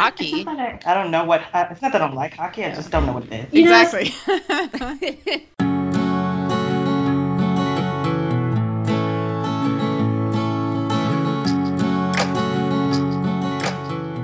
hockey. I, I don't know what. It's not that I don't like hockey. I just don't know what it is. You know, Exactly.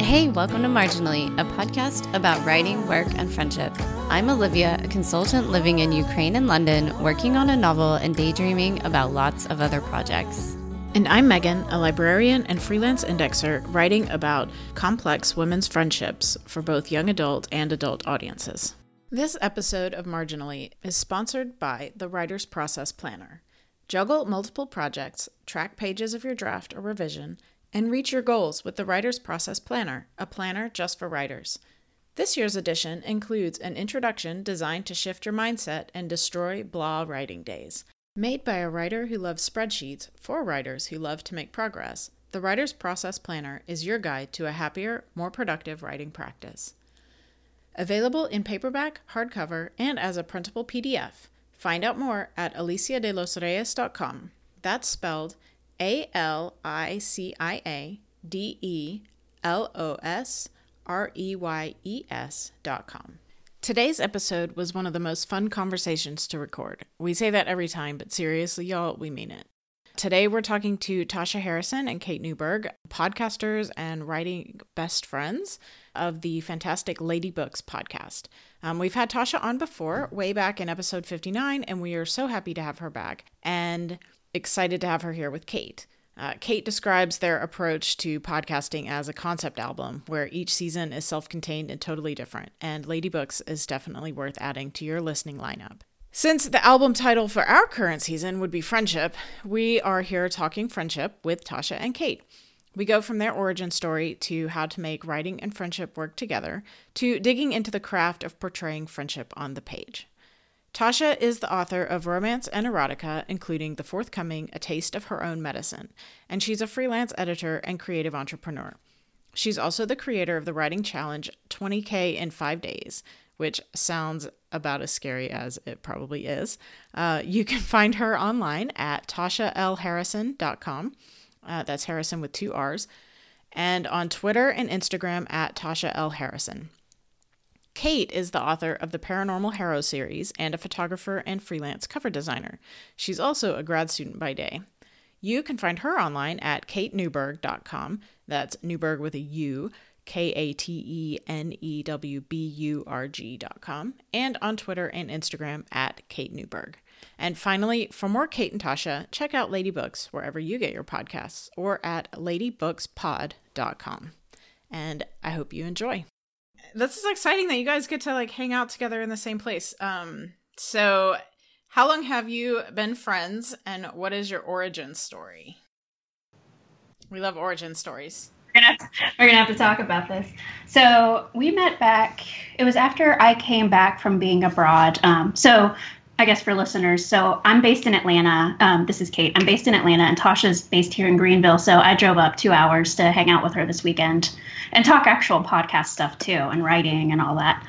Hey, welcome to Marginally, a podcast about writing, work, and friendship. I'm Olivia, a consultant living in Ukraine and London, working on a novel and daydreaming about lots of other projects. And I'm Megan, a librarian and freelance indexer writing about complex women's friendships for both young adult and adult audiences. This episode of Marginally is sponsored by the Writer's Process Planner. Juggle multiple projects, track pages of your draft or revision, and reach your goals with the Writer's Process Planner, a planner just for writers. This year's edition includes an introduction designed to shift your mindset and destroy blah writing days. Made by a writer who loves spreadsheets for writers who love to make progress, the Writer's Process Planner is your guide to a happier, more productive writing practice. Available in paperback, hardcover, and as a printable PDF. Find out more at aliciadelosreyes.com. That's spelled A L I C I A D E L O S R E Y E S dot com. Today's episode was one of the most fun conversations to record. We say that every time, but seriously, y'all, we mean it. Today, we're talking to Tasha Harrison and Kate Newburg, podcasters and writing best friends of the fantastic Lady Books podcast. Um, we've had Tasha on before, way back in episode 59, and we are so happy to have her back and excited to have her here with Kate. Uh, Kate describes their approach to podcasting as a concept album, where each season is self contained and totally different, and Lady Books is definitely worth adding to your listening lineup. Since the album title for our current season would be Friendship, we are here talking friendship with Tasha and Kate. We go from their origin story to how to make writing and friendship work together to digging into the craft of portraying friendship on the page. Tasha is the author of romance and erotica, including the forthcoming A Taste of Her Own Medicine, and she's a freelance editor and creative entrepreneur. She's also the creator of the writing challenge 20K in Five Days, which sounds about as scary as it probably is. Uh, you can find her online at tashalharrison.com. Uh, that's Harrison with two R's. And on Twitter and Instagram at Tasha L. Harrison. Kate is the author of the Paranormal Harrow series and a photographer and freelance cover designer. She's also a grad student by day. You can find her online at katenewburg.com. That's Newburg with a U, K A T E N E W B U R G.com, and on Twitter and Instagram at Kate Newburg. And finally, for more Kate and Tasha, check out Lady Books wherever you get your podcasts or at ladybookspod.com. And I hope you enjoy this is exciting that you guys get to like hang out together in the same place. Um, so how long have you been friends and what is your origin story? We love origin stories. We're gonna, to, we're gonna have to talk about this. So we met back. It was after I came back from being abroad. Um, so I guess for listeners, so I'm based in Atlanta. Um, this is Kate. I'm based in Atlanta, and Tasha's based here in Greenville. So I drove up two hours to hang out with her this weekend and talk actual podcast stuff too, and writing and all that.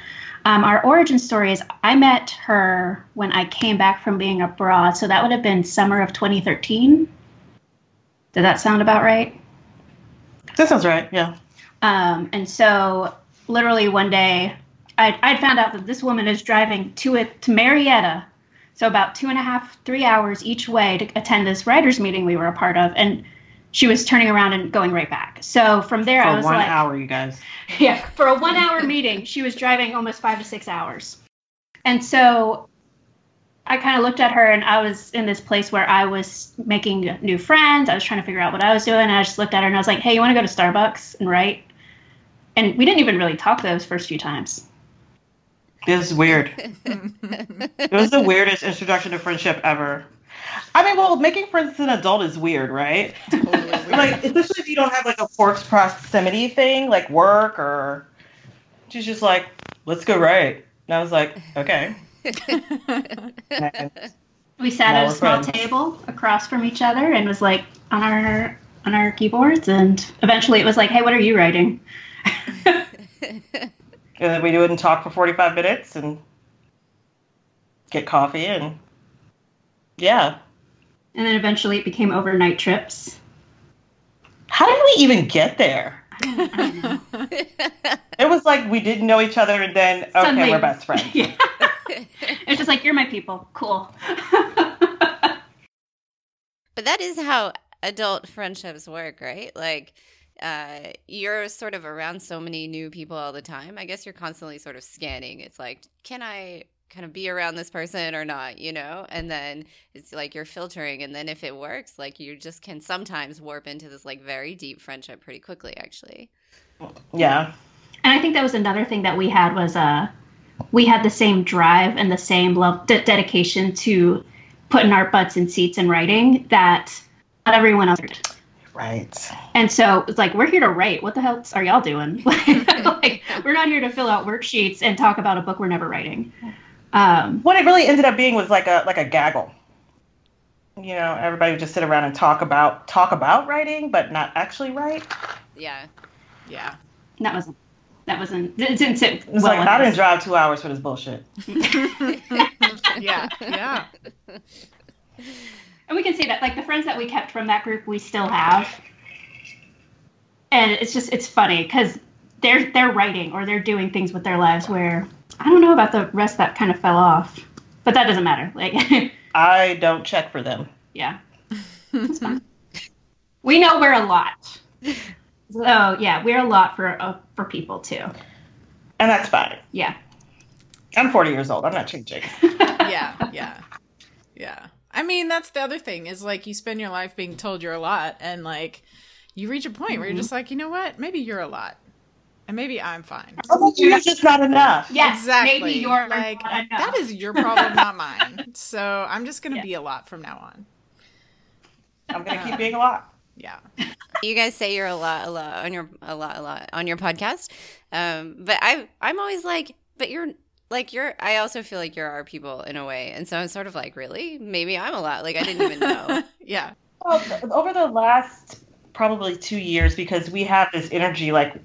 Um, our origin story is I met her when I came back from being abroad. So that would have been summer of 2013. Did that sound about right? That sounds right. Yeah. Um, and so, literally one day, I I found out that this woman is driving to it to Marietta, so about two and a half, three hours each way to attend this writers' meeting we were a part of, and she was turning around and going right back. So from there, For I was one like, hour, you guys. yeah, for a one-hour meeting, she was driving almost five to six hours, and so. I kind of looked at her and I was in this place where I was making new friends. I was trying to figure out what I was doing. And I just looked at her and I was like, hey, you want to go to Starbucks and write? And we didn't even really talk those first few times. This is weird. it was the weirdest introduction to friendship ever. I mean, well, making friends as an adult is weird, right? like, especially if you don't have like a forced proximity thing, like work or. She's just like, let's go write. And I was like, okay. We sat Now at a small friends. table across from each other and was like on our on our keyboards and eventually it was like, "Hey, what are you writing?" and then we would talk for 45 minutes and get coffee and yeah. And then eventually it became overnight trips. How did we even get there? It was like we didn't know each other, and then okay, Suddenly- we're best friends. yeah. it's just like you're my people. Cool. But that is how adult friendships work, right? Like, uh, you're sort of around so many new people all the time. I guess you're constantly sort of scanning. It's like, can I kind of be around this person or not, you know? And then it's like you're filtering. And then if it works, like you just can sometimes warp into this like very deep friendship pretty quickly, actually. Yeah. And I think that was another thing that we had was uh, we had the same drive and the same love de- dedication to putting our butts in seats and writing that not everyone else did. Right. And so it's like we're here to write. What the hell are y'all doing? like we're not here to fill out worksheets and talk about a book we're never writing. Um, What it really ended up being was like a like a gaggle. You know, everybody would just sit around and talk about talk about writing, but not actually write. Yeah. Yeah. that wasn't that wasn't it didn't sit It was well like with I didn't us. drive two hours for this bullshit. Yeah. Yeah. And we can say that like the friends that we kept from that group we still have. And it's just it's funny because they're they're writing or they're doing things with their lives where I don't know about the rest that kind of fell off. But that doesn't matter. Like I don't check for them. yeah. It's fine. we know we're a lot. So yeah, we're a lot for uh, for people too. And that's fine. Yeah. I'm 40 years old. I'm not changing. Yeah. Yeah. Yeah. I mean, that's the other thing is like you spend your life being told you're a lot, and like you reach a point where you're just like, you know what? Maybe you're a lot, and maybe I'm fine. Oh, you're just not enough. Yeah, exactly. maybe you're like not enough. that is your problem, not mine. So I'm just gonna Yeah. be a lot from now on. I'm gonna keep being a lot. Yeah. You guys say you're a lot, a lot on your, a lot, a lot on your podcast. Um, but I, I'm always like, but you're like, you're, I also feel like you're our people in a way. And so I'm sort of like, really? Maybe I'm a lot. Like, I didn't even know. Yeah. Well, over the last probably two years, because we have this energy like,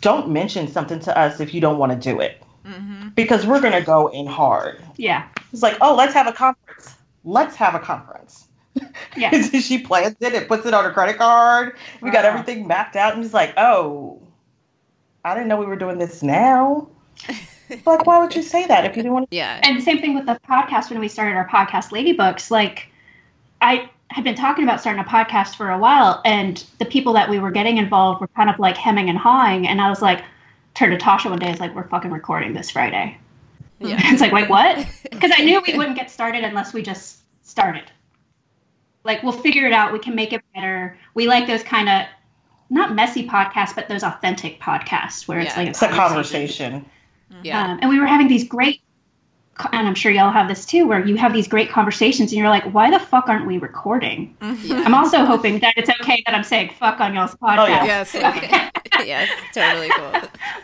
don't mention something to us if you don't want to do it, Mm-hmm. because we're gonna go in hard. Yeah. It's like, oh, let's have a conference. Let's have a conference. Yeah. she plans it and puts it on her credit card. We got everything mapped out, and she's like, oh, I didn't know we were doing this now. like, why would you say that if you didn't want to? Yeah. And same thing with the podcast when we started our podcast Ladybooks. Like I had been talking about starting a podcast for a while and the people that we were getting involved were kind of like hemming and hawing and I was like turned to Tasha one day, it's like, we're fucking recording this Friday. Yeah. it's like, wait, what? Because I knew we wouldn't get started unless we just started. Like we'll figure it out, we can make it better. We like those kind of not messy podcasts, but those authentic podcasts where it's like It's a conversation. Yeah. um, and we were having these great, and I'm sure y'all have this too, where you have these great conversations and you're like, why the fuck aren't we recording? Yeah. I'm also hoping that it's okay that I'm saying fuck on y'all's podcast. yeah. Yes. yes. Totally cool.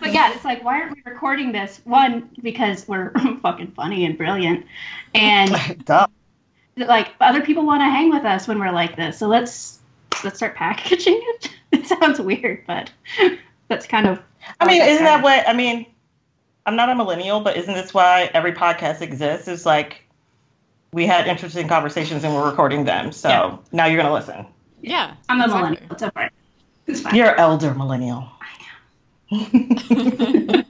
But yeah, it's like, why aren't we recording this? One, because we're fucking funny and brilliant. And Duh. like other people want to hang with us when we're like this. So let's let's start packaging it. It sounds weird, but that's kind of I mean, how it isn't that what I mean? I'm not a millennial, but isn't this why every podcast exists? It's like we had interesting conversations and we're recording them. So Yeah. now you're gonna listen. Yeah. I'm a exactly. millennial. It's okay. It's fine. You're elder millennial. I am.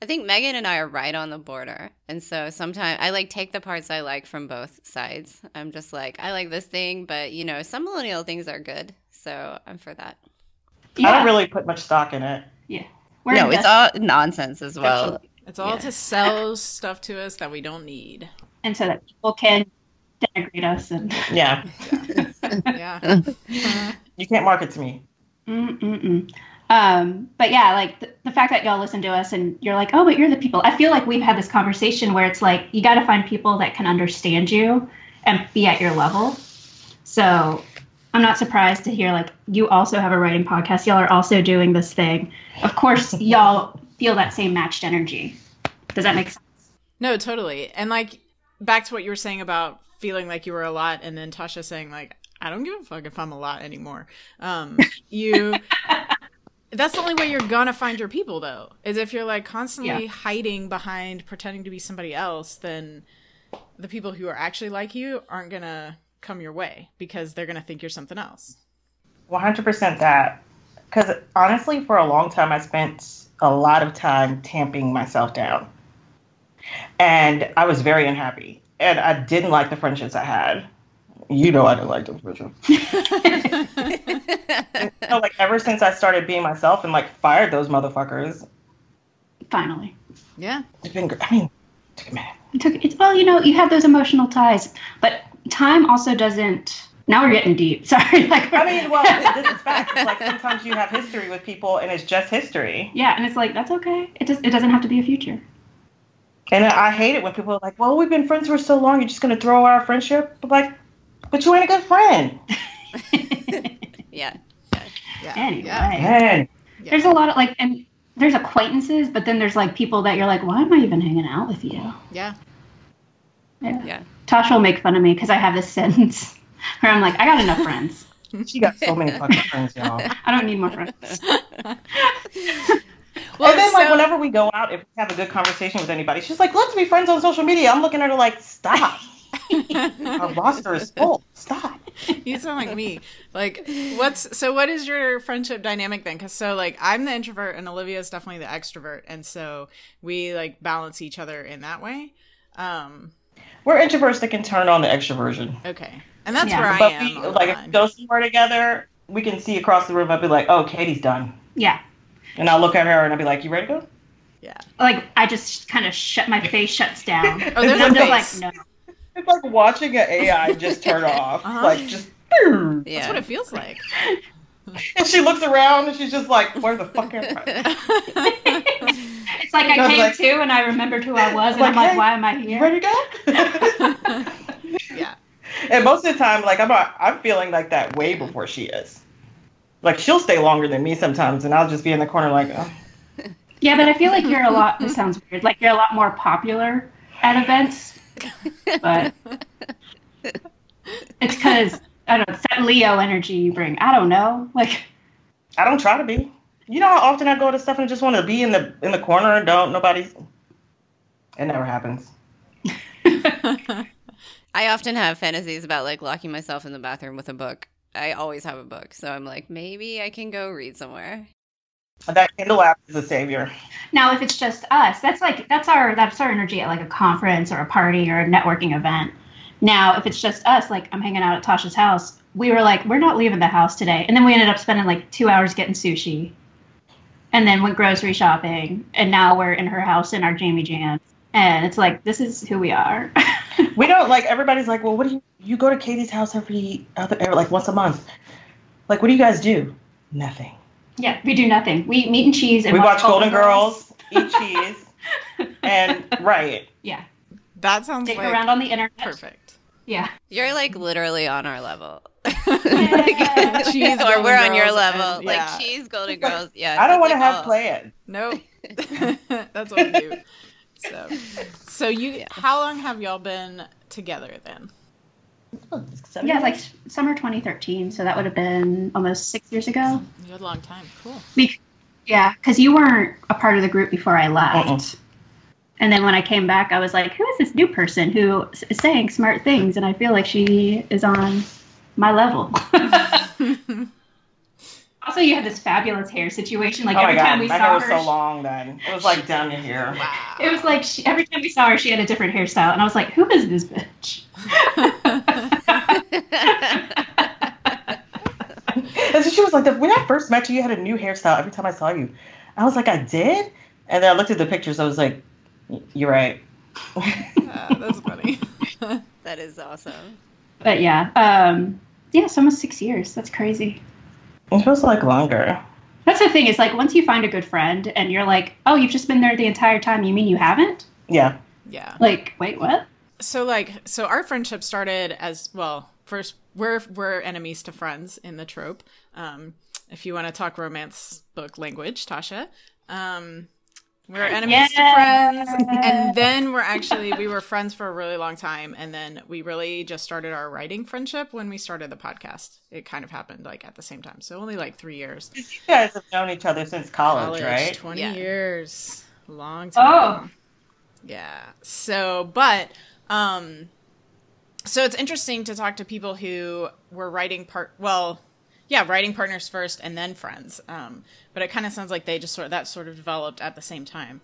I think Megan and I are right on the border. And so sometimes I like take the parts I like from both sides. I'm just like, I like this thing, but you know, some millennial things are good. So I'm for that. I don't really put much stock in it. Yeah. We're no, it's all nonsense as well. Absolutely. It's all Yeah. to sell stuff to us that we don't need. and so that people can denigrate us and Yeah, Yeah. you can't market to me. Mm-mm-mm. Um, but yeah, like the, the fact that y'all listen to us and you're like, oh, but you're the people. I feel like we've had this conversation where it's like you got to find people that can understand you and be at your level. So I'm not surprised to hear like you also have a writing podcast. Y'all are also doing this thing. Of course, y'all feel that same matched energy. Does that make sense? No, totally. And like back to what you were saying about feeling like you were a lot and then Tasha saying like I don't give a fuck if I'm a lot anymore. Um you That's the only way you're gonna find your people though. Is if you're like constantly Yeah. hiding behind pretending to be somebody else, then the people who are actually like you aren't gonna come your way because they're gonna think you're something else. 100% that. Because honestly, for a long time, I spent a lot of time tamping myself down. And I was very unhappy. And I didn't like the friendships I had. You know I didn't like those friendships. you know, like ever since I started being myself and like fired those motherfuckers, Finally. Yeah. it's been great. I mean, it took a minute. It took it's well, you know, you have those emotional ties, but time also doesn't. Now we're getting deep. Sorry, like I mean, well, this is fact. It's like sometimes you have history with people and it's just history. yeah, and it's like that's okay. It just it doesn't have to be a future. And I hate it when people are like, well, we've been friends for so long, you're just going to throw our friendship? But like, but you ain't a good friend. Yeah. Yeah. Anyway. Yeah. Man. Yeah. There's a lot of like, and there's acquaintances, but then there's like people that you're like, why am I even hanging out with you? Yeah. Yeah. Yeah. Tasha will make fun of me because I have this sentence where I'm like, I got enough friends. She got so many fucking friends, y'all. I don't need more friends. Well, and then, like, so- whenever we go out, if we have a good conversation with anybody, she's like, let's be friends on social media. I'm looking at her like, stop. Our roster is full. Stop. you sound like me. Like, what's so? What is your friendship dynamic then? Because so, like, I'm the introvert and Olivia is definitely the extrovert, and so we like balance each other in that way. Um, We're introverts that can turn on the extroversion. okay, and that's Yeah. where I But am. we, on the like, if we go somewhere together, we can see across the room. I'll be like, oh, Katie's done. Yeah. And I'll look at her and I'll be like, you ready to go? yeah. Like I just kind of shut my face shuts down. Oh, there's And I'm a just like, no. It's like watching an AI just turn off. Uh-huh. Like, just. Yeah. That's what it feels like. And she looks around and she's just like, where the fuck am I? It's like I I came like- to and I remembered who I was, and Like, I'm like, hey, why am I You here? ready to go? yeah. And most of the time, like, I'm, not, I'm feeling like that way before she is. Like, she'll stay longer than me sometimes, and I'll just be in the corner like, oh. Yeah, but I feel like you're a lot. This sounds weird. Like you're a lot more popular at events, but it's because I don't know. It's that Leo energy you bring. I don't know. Like I don't try to be. You know how often I go to stuff and I just want to be in the in the corner and don't nobody's. It never happens. I often have fantasies about like locking myself in the bathroom with a book. I always have a book, so I'm like, maybe I can go read somewhere. That Kindle app is a savior. now, if it's just us, that's like that's our that's our energy at like a conference or a party or a networking event. Now, if it's just us, like I'm hanging out at Tasha's house, we were like, we're not leaving the house today, and then we ended up spending like two hours getting sushi, and then went grocery shopping, and now we're in her house in our Jamie Jams, and it's like this is who we are. We don't like everybody's like, well, what do you you go to Katie's house every other like once a month? Like, what do you guys do? Nothing. Yeah, we do nothing. We eat meat and cheese and we watch Golden Girls, eat cheese, and right. Yeah, That sounds dig like around on the internet. perfect. Yeah, You're like literally on our level. Yeah. Cheese, or we're Golden on your Girls, level. and- like yeah. cheese, Golden Girls. Yeah. I don't want to like, have oh. plans. Nope. That's what we do. So, so you, how long have y'all been together then? Oh, yeah, it's like summer 2013, so that would have been almost six years ago. You had a long time. Cool. We, yeah, because you weren't a part of the group before I left. Uh-uh. And then when I came back, I was like, who is this new person who is saying smart things? And I feel like she is on my level. also, you had this fabulous hair situation. Like oh my every time god, we my saw hair was her, so long then. It was like down to here. Wow. it was like she, every time we saw her, she had a different hairstyle. And I was like, who is this bitch? And so she was like, when I first met you, you had a new hairstyle every time I saw you. I was like, I did? And then I looked at the pictures. I was like, you're right. Uh, that's funny. that is awesome. But yeah, um, yeah, it's almost six years. That's crazy. It feels like longer. That's the thing. Is like once you find a good friend and you're like, oh, you've just been there the entire time. You mean you haven't? Yeah. yeah. Like, wait, what? So like, so our friendship started as well. First, we're we're enemies to friends in the trope. Um, if you want to talk romance book language, Tasha. Um, we're enemies to friends, and then we're actually we were friends for a really long time, and then we really just started our writing friendship when we started the podcast. It kind of happened like at the same time, so only like three years. You guys have known each other since college, right? twenty Yeah. years, long time. Oh. Yeah. So, but um so it's interesting to talk to people who were writing part well, yeah, writing partners first and then friends. Um, but it kind of sounds like they just sort of, that sort of developed at the same time.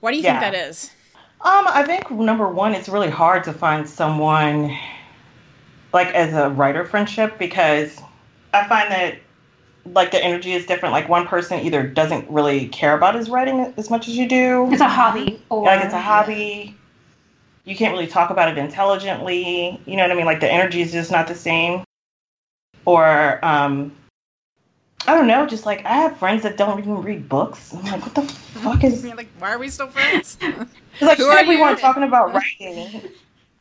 Why do you Yeah. think that is? Um, I think number one, it's really hard to find someone like as a writer friendship because I find that like the energy is different. Like one person either doesn't really care about his writing as much as you do. It's a hobby. Or like it's a hobby. You can't really talk about it intelligently. You know what I mean? Like the energy is just not the same. Or um I don't know, just like I have friends that don't even read books. I'm like, what the fuck is You're like, why are we still friends? it's like Who if we weren't talking about writing,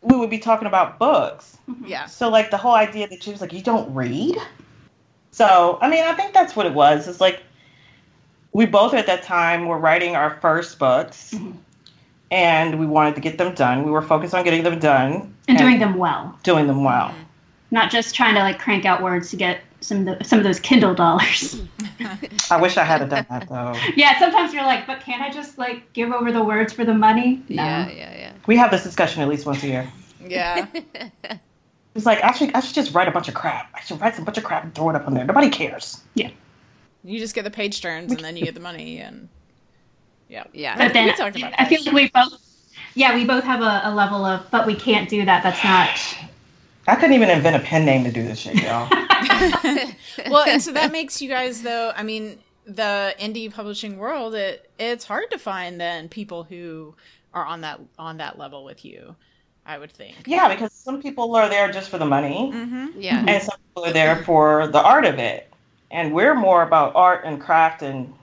we would be talking about books. yeah. So like the whole idea that she was like, you don't read. So I mean, I think that's what it was. It's like we both at that time were writing our first books, Mhm. and we wanted to get them done. We were focused on getting them done and doing them well, doing them well. Not just trying to like crank out words to get some of the, some of those Kindle dollars. I wish I had done that though. yeah, sometimes you're like, but can't I just like give over the words for the money? No. Yeah, yeah, We have this discussion at least once a year. Yeah. yeah. It's like I should I should just write a bunch of crap. I should write some bunch of crap and throw it up on there. Nobody cares. Yeah. You just get the page turns and then you get the money and yeah. Yeah. But then we talked about I feel like we both, yeah, we both have a, a level of, but we can't do that. That's not. I couldn't even invent a pen name to do this shit, y'all. well, and so that makes you guys though. I mean, the indie publishing world, it it's hard to find then people who are on that on that level with you. I would think. yeah, because some people are there just for the money. Mm-hmm. Yeah. Mm-hmm. and some people are there for the art of it and we're more about art and craft and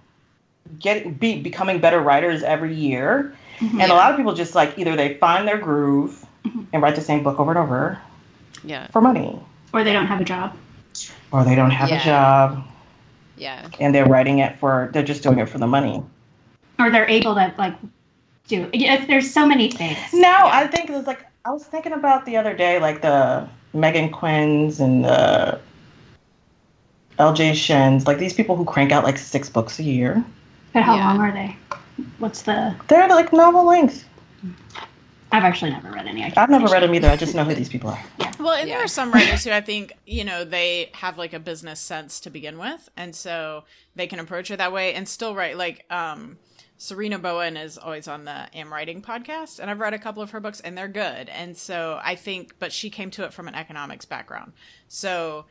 getting be, becoming better writers every year mm-hmm. and a lot of people just like either they find their groove mm-hmm. and write the same book over and over Yeah. for money Or they don't have a job. or they don't have Yeah. a job Yeah. and they're writing it for they're just doing it for the money Or they're able to like do. Yeah, there's so many things. no i think it's like i was thinking about the other day like the meghan quinns and the lj shens like these people who crank out like six books a year But how Yeah. long are they? What's the? they're like novel length I've actually never read any. I can't I've never read shit. them either. I just know who these people are. Yeah. Well, and there are some writers who I think, you know, they have like a business sense to begin with. And so they can approach it that way and still write. Like, um, Sarina Bowen is always on the Am Writing podcast, and I've read a couple of her books, and they're good. And so I think, but she came to it from an economics background. So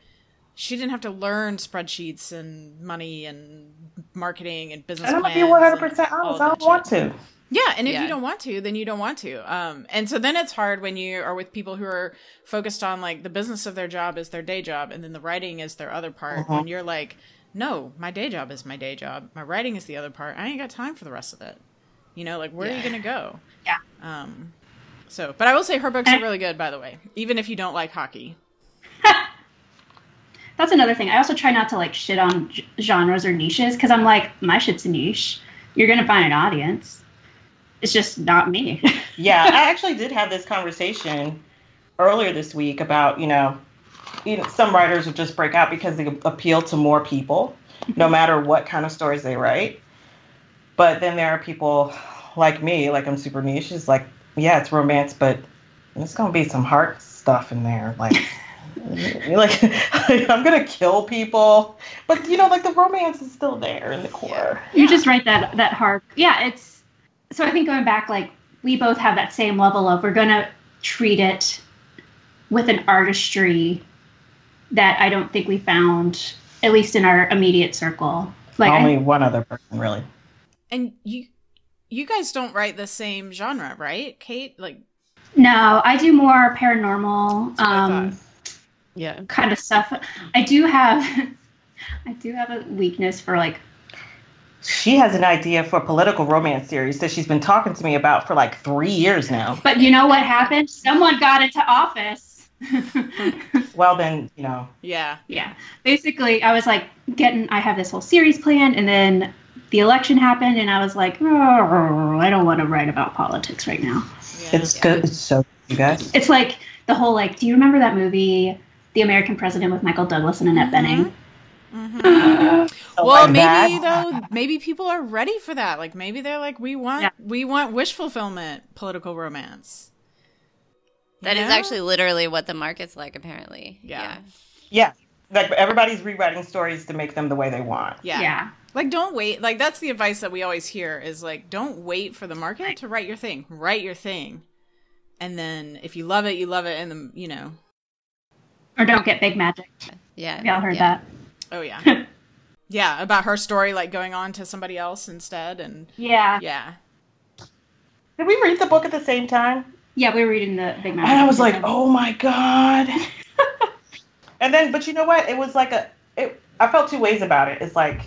she didn't have to learn spreadsheets and money and marketing and business And I'm gonna be 100 percent honest. I don't want shit. to. Yeah, and if Yeah. you don't want to, then you don't want to. Um, and so then it's hard when you are with people who are focused on like the business of their job is their day job, and then the writing is their other part. Uh-huh. When you're like, no, my day job is my day job. My writing is the other part. I ain't got time for the rest of it. You know, like where are you gonna go? Yeah. Um. So, but I will say her books are really good, by the way, even if you don't like hockey. That's another thing. I also try not to like shit on g- genres or niches because I'm like, my shit's a niche. You're gonna find an audience. It's just not me. Yeah, I actually did have this conversation earlier this week about you know, you know, some writers would just break out because they appeal to more people, no mm-hmm. matter what kind of stories they write. But then there are people like me, like I'm super niche. It's like, yeah, it's romance, but it's gonna be some heart stuff in there, like. like I'm gonna kill people, but you know, like the romance is still there in the core. you just write that that hard. Yeah, it's. So I think going back, like we both have that same level of we're gonna treat it with an artistry that I don't think we found, at least in our immediate circle. Like I- Only one other person, really. And you, you guys don't write the same genre, right, Kate? Like, no, I do more paranormal. That's what I Um. Yeah. kind of stuff. I do have I do have a weakness for like She has an idea for a political romance series that she's been talking to me about for like three years now. but you know what happened? Someone got into office. Well, then, you know, yeah, yeah. Basically, I was like getting I have this whole series planned and then the election happened and I was like, oh, I don't want to write about politics right now. yeah. it's good. It's so you guys. It's like the whole like, do you remember that movie The American President with Michael Douglas and Annette mm-hmm. Bening? Mhm. So well, like maybe that- though, maybe people are ready for that. Like maybe they're like, we want, Yeah. we want wish fulfillment, political romance. That is Yeah? actually literally what the market's like, apparently. Yeah. Yeah. like everybody's rewriting stories to make them the way they want. Yeah. Yeah. Like don't wait. Like that's the advice that we always hear is like don't wait for the market to write your thing. Write your thing. And then if you love it, you love it and then, you know. Or don't get big magic. Yeah. Y'all heard yeah. that. Oh yeah. yeah, about her story like going on to somebody else instead and Yeah. yeah. Did we read the book at the same time? Yeah, we were reading the big magic. And I was like, oh my god. and then, but you know what? It was like a. It, I felt two ways about it. It's like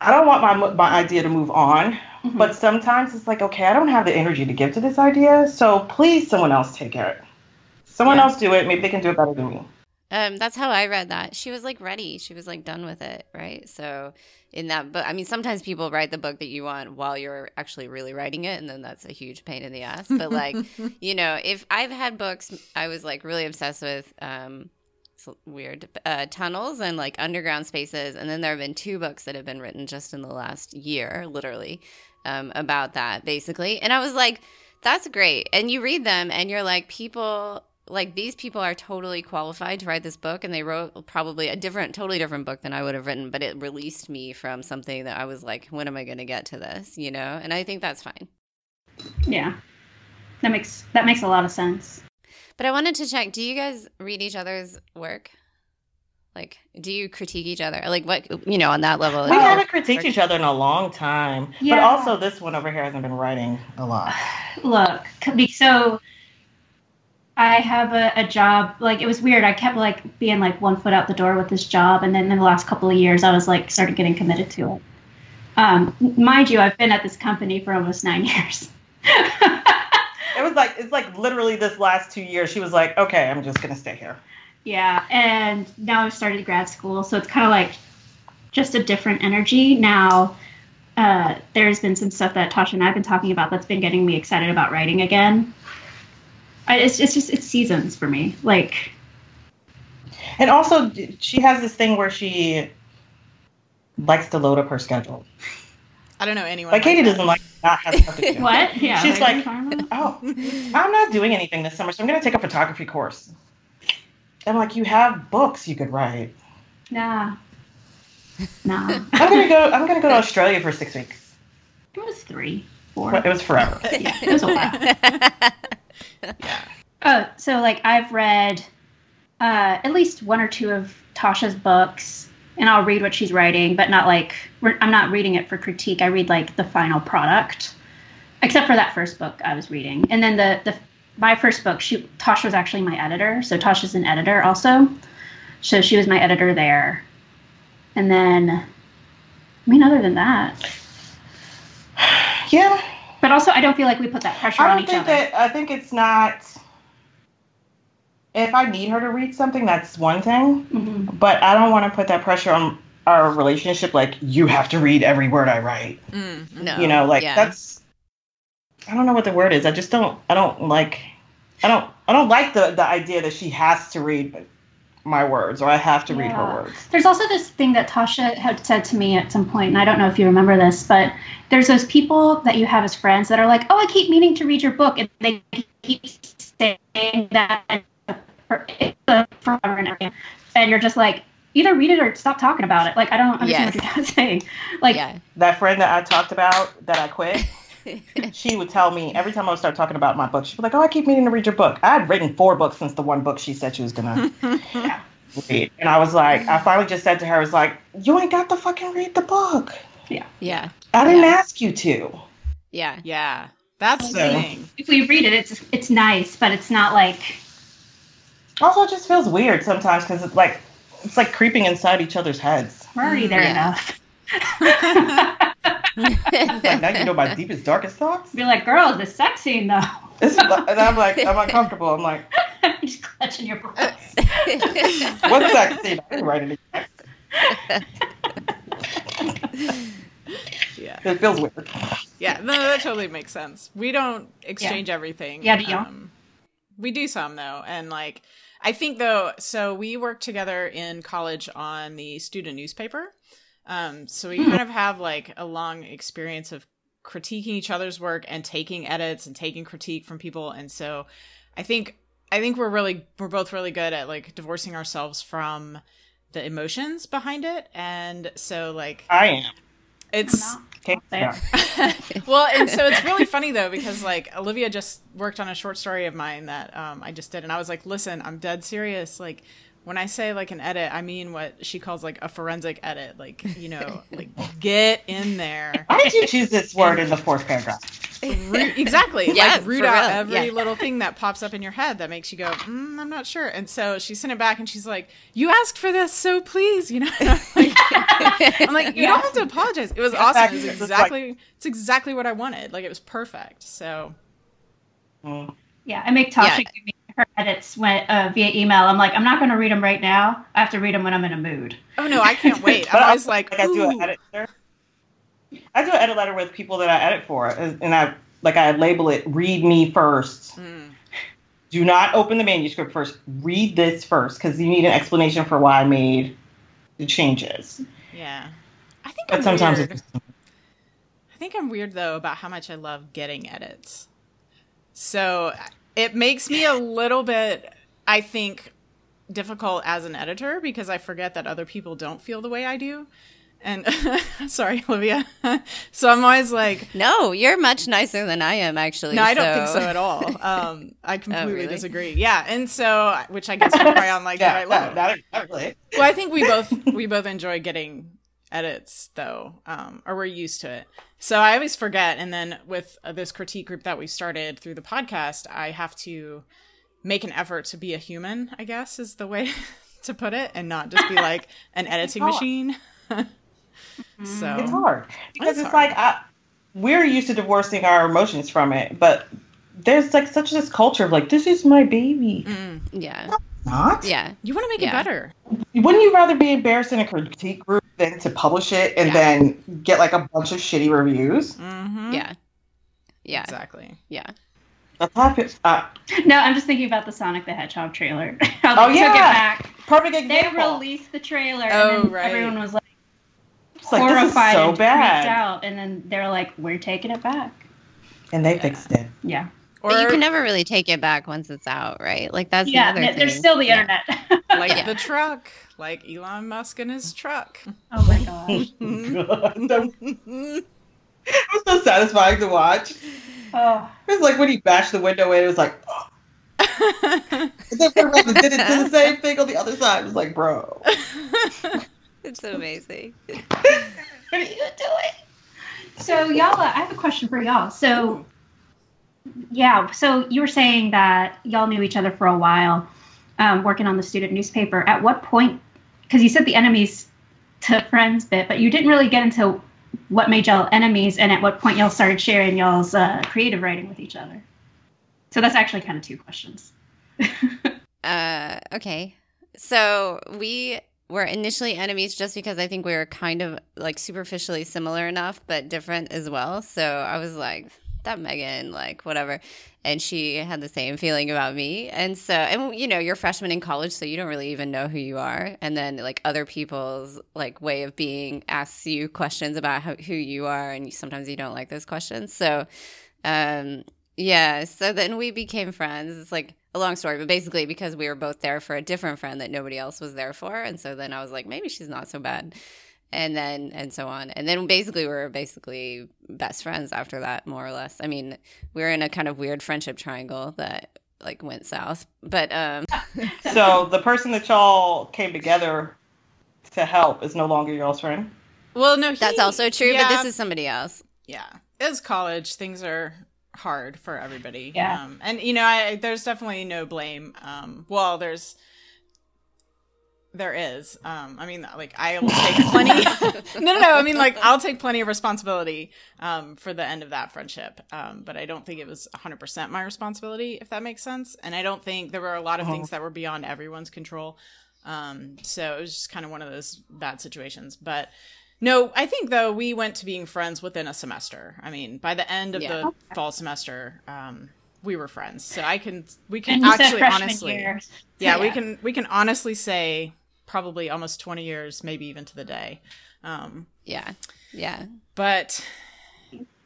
I don't want my my idea to move on, Mhm. but sometimes it's like, okay, I don't have the energy to give to this idea, so please, someone else take it. Someone Yeah. else do it. Maybe they can do it better than me. Um, that's how I read that. She was like ready. She was like done with it, right? So in that book, I mean, sometimes people write the book that you want while you're actually really writing it, and then that's a huge pain in the ass. But like, you know, if I've had books, I was like really obsessed with. Um, weird uh, tunnels and like underground spaces, and then there have been two books that have been written just in the last year, literally, um, about that basically. And I was like, that's great. And you read them, and you're like, people like these people are totally qualified to write this book and they wrote probably a different totally different book than i would have written but it released me from something that i was like when am i going to get to this you know and i think that's fine Yeah. That makes that makes a lot of sense. but i wanted to check do you guys read each other's work like do you critique each other like what you know on that level We like- haven't critiqued each other in a long time, yeah. but also this one over here hasn't been writing a lot. Look, could be so. I have a, a job. Like it was weird. I kept like being like one foot out the door with this job, and then in the last couple of years, I was like started getting committed to it. Um, mind you, I've been at this company for almost nine years. It was like it's like literally this last two years. She was like, okay, I'm just gonna stay here. Yeah, and now I've started grad school, so it's kind of like just a different energy. Now, uh, there's been some stuff that Tasha and I've been talking about that's been getting me excited about writing again. I, it's, it's just it's seasons for me. Like, And also, she has this thing where she likes to load up her schedule. I don't know anyone. Like Katie that. doesn't like not have stuff to do. what? Yeah, She's what like- you talking about? Oh, I'm not doing anything this summer, so I'm gonna take a photography course. I'm like, you have books you could write. nah, nah. I'm gonna go. I'm gonna go to Australia for six weeks. It was three, four. It was forever. yeah, it was a while. Oh, so like I've read uh, at least one or two of Tasha's books, and I'll read what she's writing, but not like we're, I'm not reading it for critique. I read like the final product, except for that first book I was reading, and then the the my first book. She Tasha was actually my editor, so Tasha's an editor also, so she was my editor there, and then I mean other than that, Yeah, but also I don't feel like we put that pressure I don't each think other. that. I think it's not. If I need her to read something, that's one thing. Mhm. But I don't want to put that pressure on our relationship. Like you have to read every word I write. Mm. no you know like yeah. that's i don't know what the word is i just don't i don't like i don't i don't like the the idea that she has to read my words or i have to read her words There's also this thing that Tasha had said to me at some point, and I don't know if you remember this, but there's those people that you have as friends that are like, "Oh, I keep meaning to read your book," and they keep saying that forever and ever, and you're just like, either read it or stop talking about it. Like, I don't understand what Yes. you're saying. Like, yeah that friend that i talked about that i quit she would tell me every time i would start talking about my book she'd be like oh i keep meaning to read your book i had written four books since the one book she said she was gonna read and i was like i finally just said to her i was like you ain't got to fucking read the book yeah Yeah. i didn't Yeah. ask you to yeah Yeah, that's the thing. if we read it, it's it's nice, but it's not like also it just feels weird sometimes because it's like it's like creeping inside each other's heads we're already there Yeah. enough. It's like now you know my deepest, darkest thoughts. Be like, girl, the sex scene though. This is, and I'm like, I'm uncomfortable. I'm like, You're just clutching your breasts. what's that scene? I didn't write it. Yeah, It feels weird. yeah. No, that totally makes sense. We don't exchange everything. Yeah, do you? Um, we do some though, and like I think though. So we worked together in college on the student newspaper. Um, so we kind of have like a long experience of critiquing each other's work and taking edits and taking critique from people, and so I think I think we're really we're both really good at like divorcing ourselves from the emotions behind it, and so like I am. it's Okay, there. yeah. well, and so it's really funny though because like Olivia just worked on a short story of mine that um, I just did, and I was like, "Listen, I'm dead serious. Like, when I say like an edit, I mean what she calls like a forensic edit. Like, you know, like get in there, Why did you choose this word in the fourth paragraph? root, exactly, Yeah, like root out real, every yeah. little thing that pops up in your head that makes you go, mm, I'm not sure. And so she sent it back, and she's like, "You asked for this, so please, you know." I'm like, I'm like, you don't have to apologize. It was awesome. It was Exactly. exactly, it's exactly what I wanted. Like, it was perfect. So. Mm. Yeah, I make Tasha Yeah. give me her edits when, uh, via email. I'm like, I'm not going to read them right now. I have to read them when I'm in a mood. Oh no, I can't wait. I'm always like, I do an edit letter. I do an edit letter with people that I edit for, and and I like I label it "Read me first. Mm, Do not open the manuscript first. Read this first because you need an explanation for why I made the changes. yeah. I think But I'm sometimes weird. it's I think I'm weird though about how much I love getting edits. So it makes me a little bit, I think, difficult as an editor because I forget that other people don't feel the way I do. And sorry, Olivia. so I'm always like, No, you're much nicer than I am, actually. no, I don't think so at all. Um, I completely really? disagree. Yeah, and so which I guess we're probably on like yeah, the right level. not, not really. well, I think we both we both enjoy getting edits though, um, or we're used to it. So I always forget, and then with uh, this critique group that we started through the podcast, I have to make an effort to be a human. I guess is the way to put it, and not just be like an editing machine so It's hard because It's it's, hard. like I, we're used to divorcing our emotions from it, but there's like such this culture of like this is my baby. mm. Yeah. Not. Yeah. you want to make Yeah. it better. Wouldn't you rather be embarrassed in a critique group than to publish it and Yeah. then get like a bunch of shitty reviews? hmm Yeah. Yeah. exactly. Yeah. That's how I. Uh, No, I'm just thinking about the Sonic the Hedgehog trailer. How Oh, they took yeah. it back. perfect They released the trailer, Oh, and right. everyone was like It's like, this is horrified so and bad. freaked out, and then they're like, "We're taking it back." And they Yeah. fixed it. Yeah, Or but you can never really take it back once it's out, right? Like that's yeah. the other There's thing. still the Yeah. internet. like Yeah. the truck, like Elon Musk and his truck. oh my gosh. God, that it was so satisfying to watch. Oh, It was like when he bashed the window in, it was like, oh. and then did it to the same thing on the other side. It was like, bro, It's so amazing. what are you doing? so y'all, uh, I have a question for y'all. So, yeah, so you were saying that y'all knew each other for a while, um, working on the student newspaper. At what point? Because you said the enemies to friends bit, but you didn't really get into what made y'all enemies, and at what point y'all started sharing y'all's uh, creative writing with each other. So that's actually kind of two questions. Uh, okay. So we were initially enemies just because I think we were kind of like superficially similar enough, but different as well. So I was like, that Megan, like whatever. And she had the same feeling about me. And so, and you know, you're freshman in college, so you don't really even know who you are. And then like other people's like way of being asks you questions about how, who you are. And sometimes you don't like those questions. So, um, yeah. So then we became friends. It's like a long story, but basically because we were both there for a different friend that nobody else was there for. And so then I was like, maybe she's not so bad. And then, and so on. And then basically we were basically best friends after that, more or less. I mean, we were in a kind of weird friendship triangle that like went south. But, um, So the person that y'all came together to help is no longer y'all's friend. well, no, he, that's also true, yeah, but this is somebody else. yeah it's college things are hard for everybody Yeah. um, and you know I, there's definitely no blame um, well there's there is um, i mean like i will take plenty no no no i mean like i'll take plenty of responsibility um, for the end of that friendship um, but i don't think it was 100% my responsibility if that makes sense and i don't think there were a lot of Oh. things that were beyond everyone's control um, so it was just kind of one of those bad situations but no, I think though we went to being friends within a semester. I mean, by the end of Yeah. the fall semester, um, we were friends. So I can we can And actually honestly, year. yeah, we can we can honestly say probably almost twenty years, maybe even to the day. Um, Yeah. Yeah. but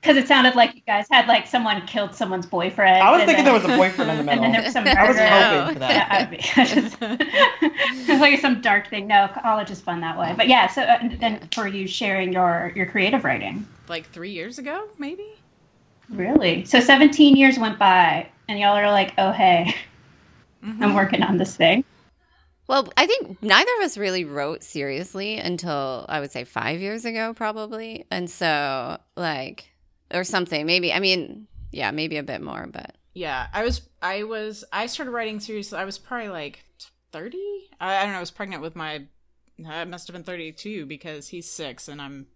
because it sounded like you guys had like someone killed someone's boyfriend. I was thinking then- there was a boyfriend in the And then there was some I was hoping for Yeah, that. I'd be- I just- it's like some dark thing. No, college is fun that way. But yeah, so uh, and then for you sharing your your creative writing, like three years ago, maybe. really. So 17 years went by, and y'all are like, oh hey, Mm-hmm. I'm working on this thing. Well, I think neither of us really wrote seriously until I would say five years ago, probably. And so, like, or something. Maybe, I mean, yeah, maybe a bit more, but Yeah, I was, I was, I started writing seriously. I was probably like thirty. I, I don't know. I was pregnant with my. I must have been thirty-two because he's six and I'm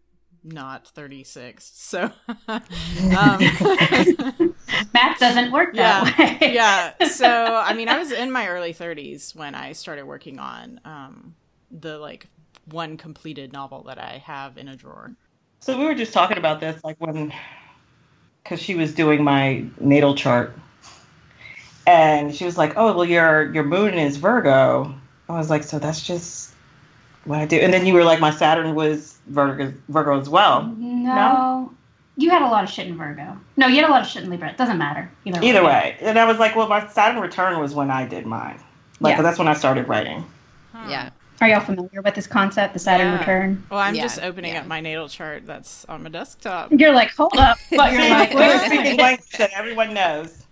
not thirty-six. So, um, Math doesn't work that way. yeah. So, I mean, I was in my early 30s when I started working on um, the like one completed novel that I have in a drawer. So we were just talking about this, like when, because she was doing my natal chart, and she was like, "Oh, well, your your moon is Virgo." I was like, "So that's just what I do." And then you were like, "My Saturn was Virgo, Virgo as well." No. You had a lot of shit in Virgo. No, you had a lot of shit in Libra. It doesn't matter. Either, Either way, and I was like, "Well, my Saturn return was when I did mine. Like Yeah. that's when I started writing." yeah. Are y'all familiar with this concept, the Saturn Yeah. return? Well, I'm Yeah, just opening yeah. up my natal chart that's on my desktop. You're like, hold up. But you're like, We're wait a speaking minute. language that everyone knows.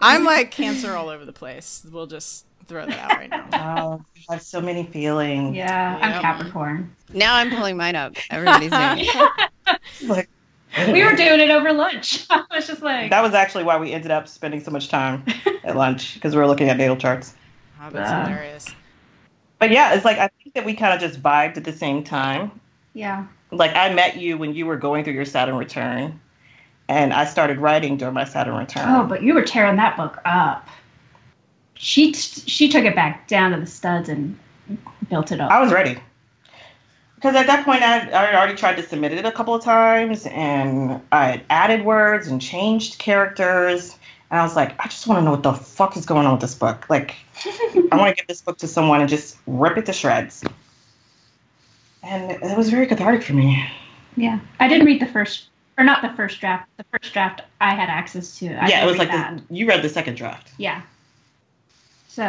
I'm like cancer all over the place. We'll just throw that out right now. Oh, I have so many feelings. Yeah, Yep. I'm Capricorn. Now I'm pulling mine up. Everybody's doing it. Like, We were doing it over lunch. I was just like, That was actually why we ended up spending so much time at lunch because we were looking at natal charts. Oh, that's Yeah. hilarious. But yeah, it's like I think that we kind of just vibed at the same time. yeah. Like I met you when you were going through your Saturn return, and I started writing during my Saturn return. Oh, but you were tearing that book up. She t- she took it back down to the studs and built it up. I was ready. Because at that point, I had, I already tried to submit it a couple of times, and I had added words and changed characters. And I was like, I just want to know what the fuck is going on with this book. Like, I want to give this book to someone and just rip it to shreds. And it was very cathartic for me. yeah, I didn't read the first, or not the first draft. The first draft I had access to. I yeah, it was like the, you read the second draft. Yeah. So.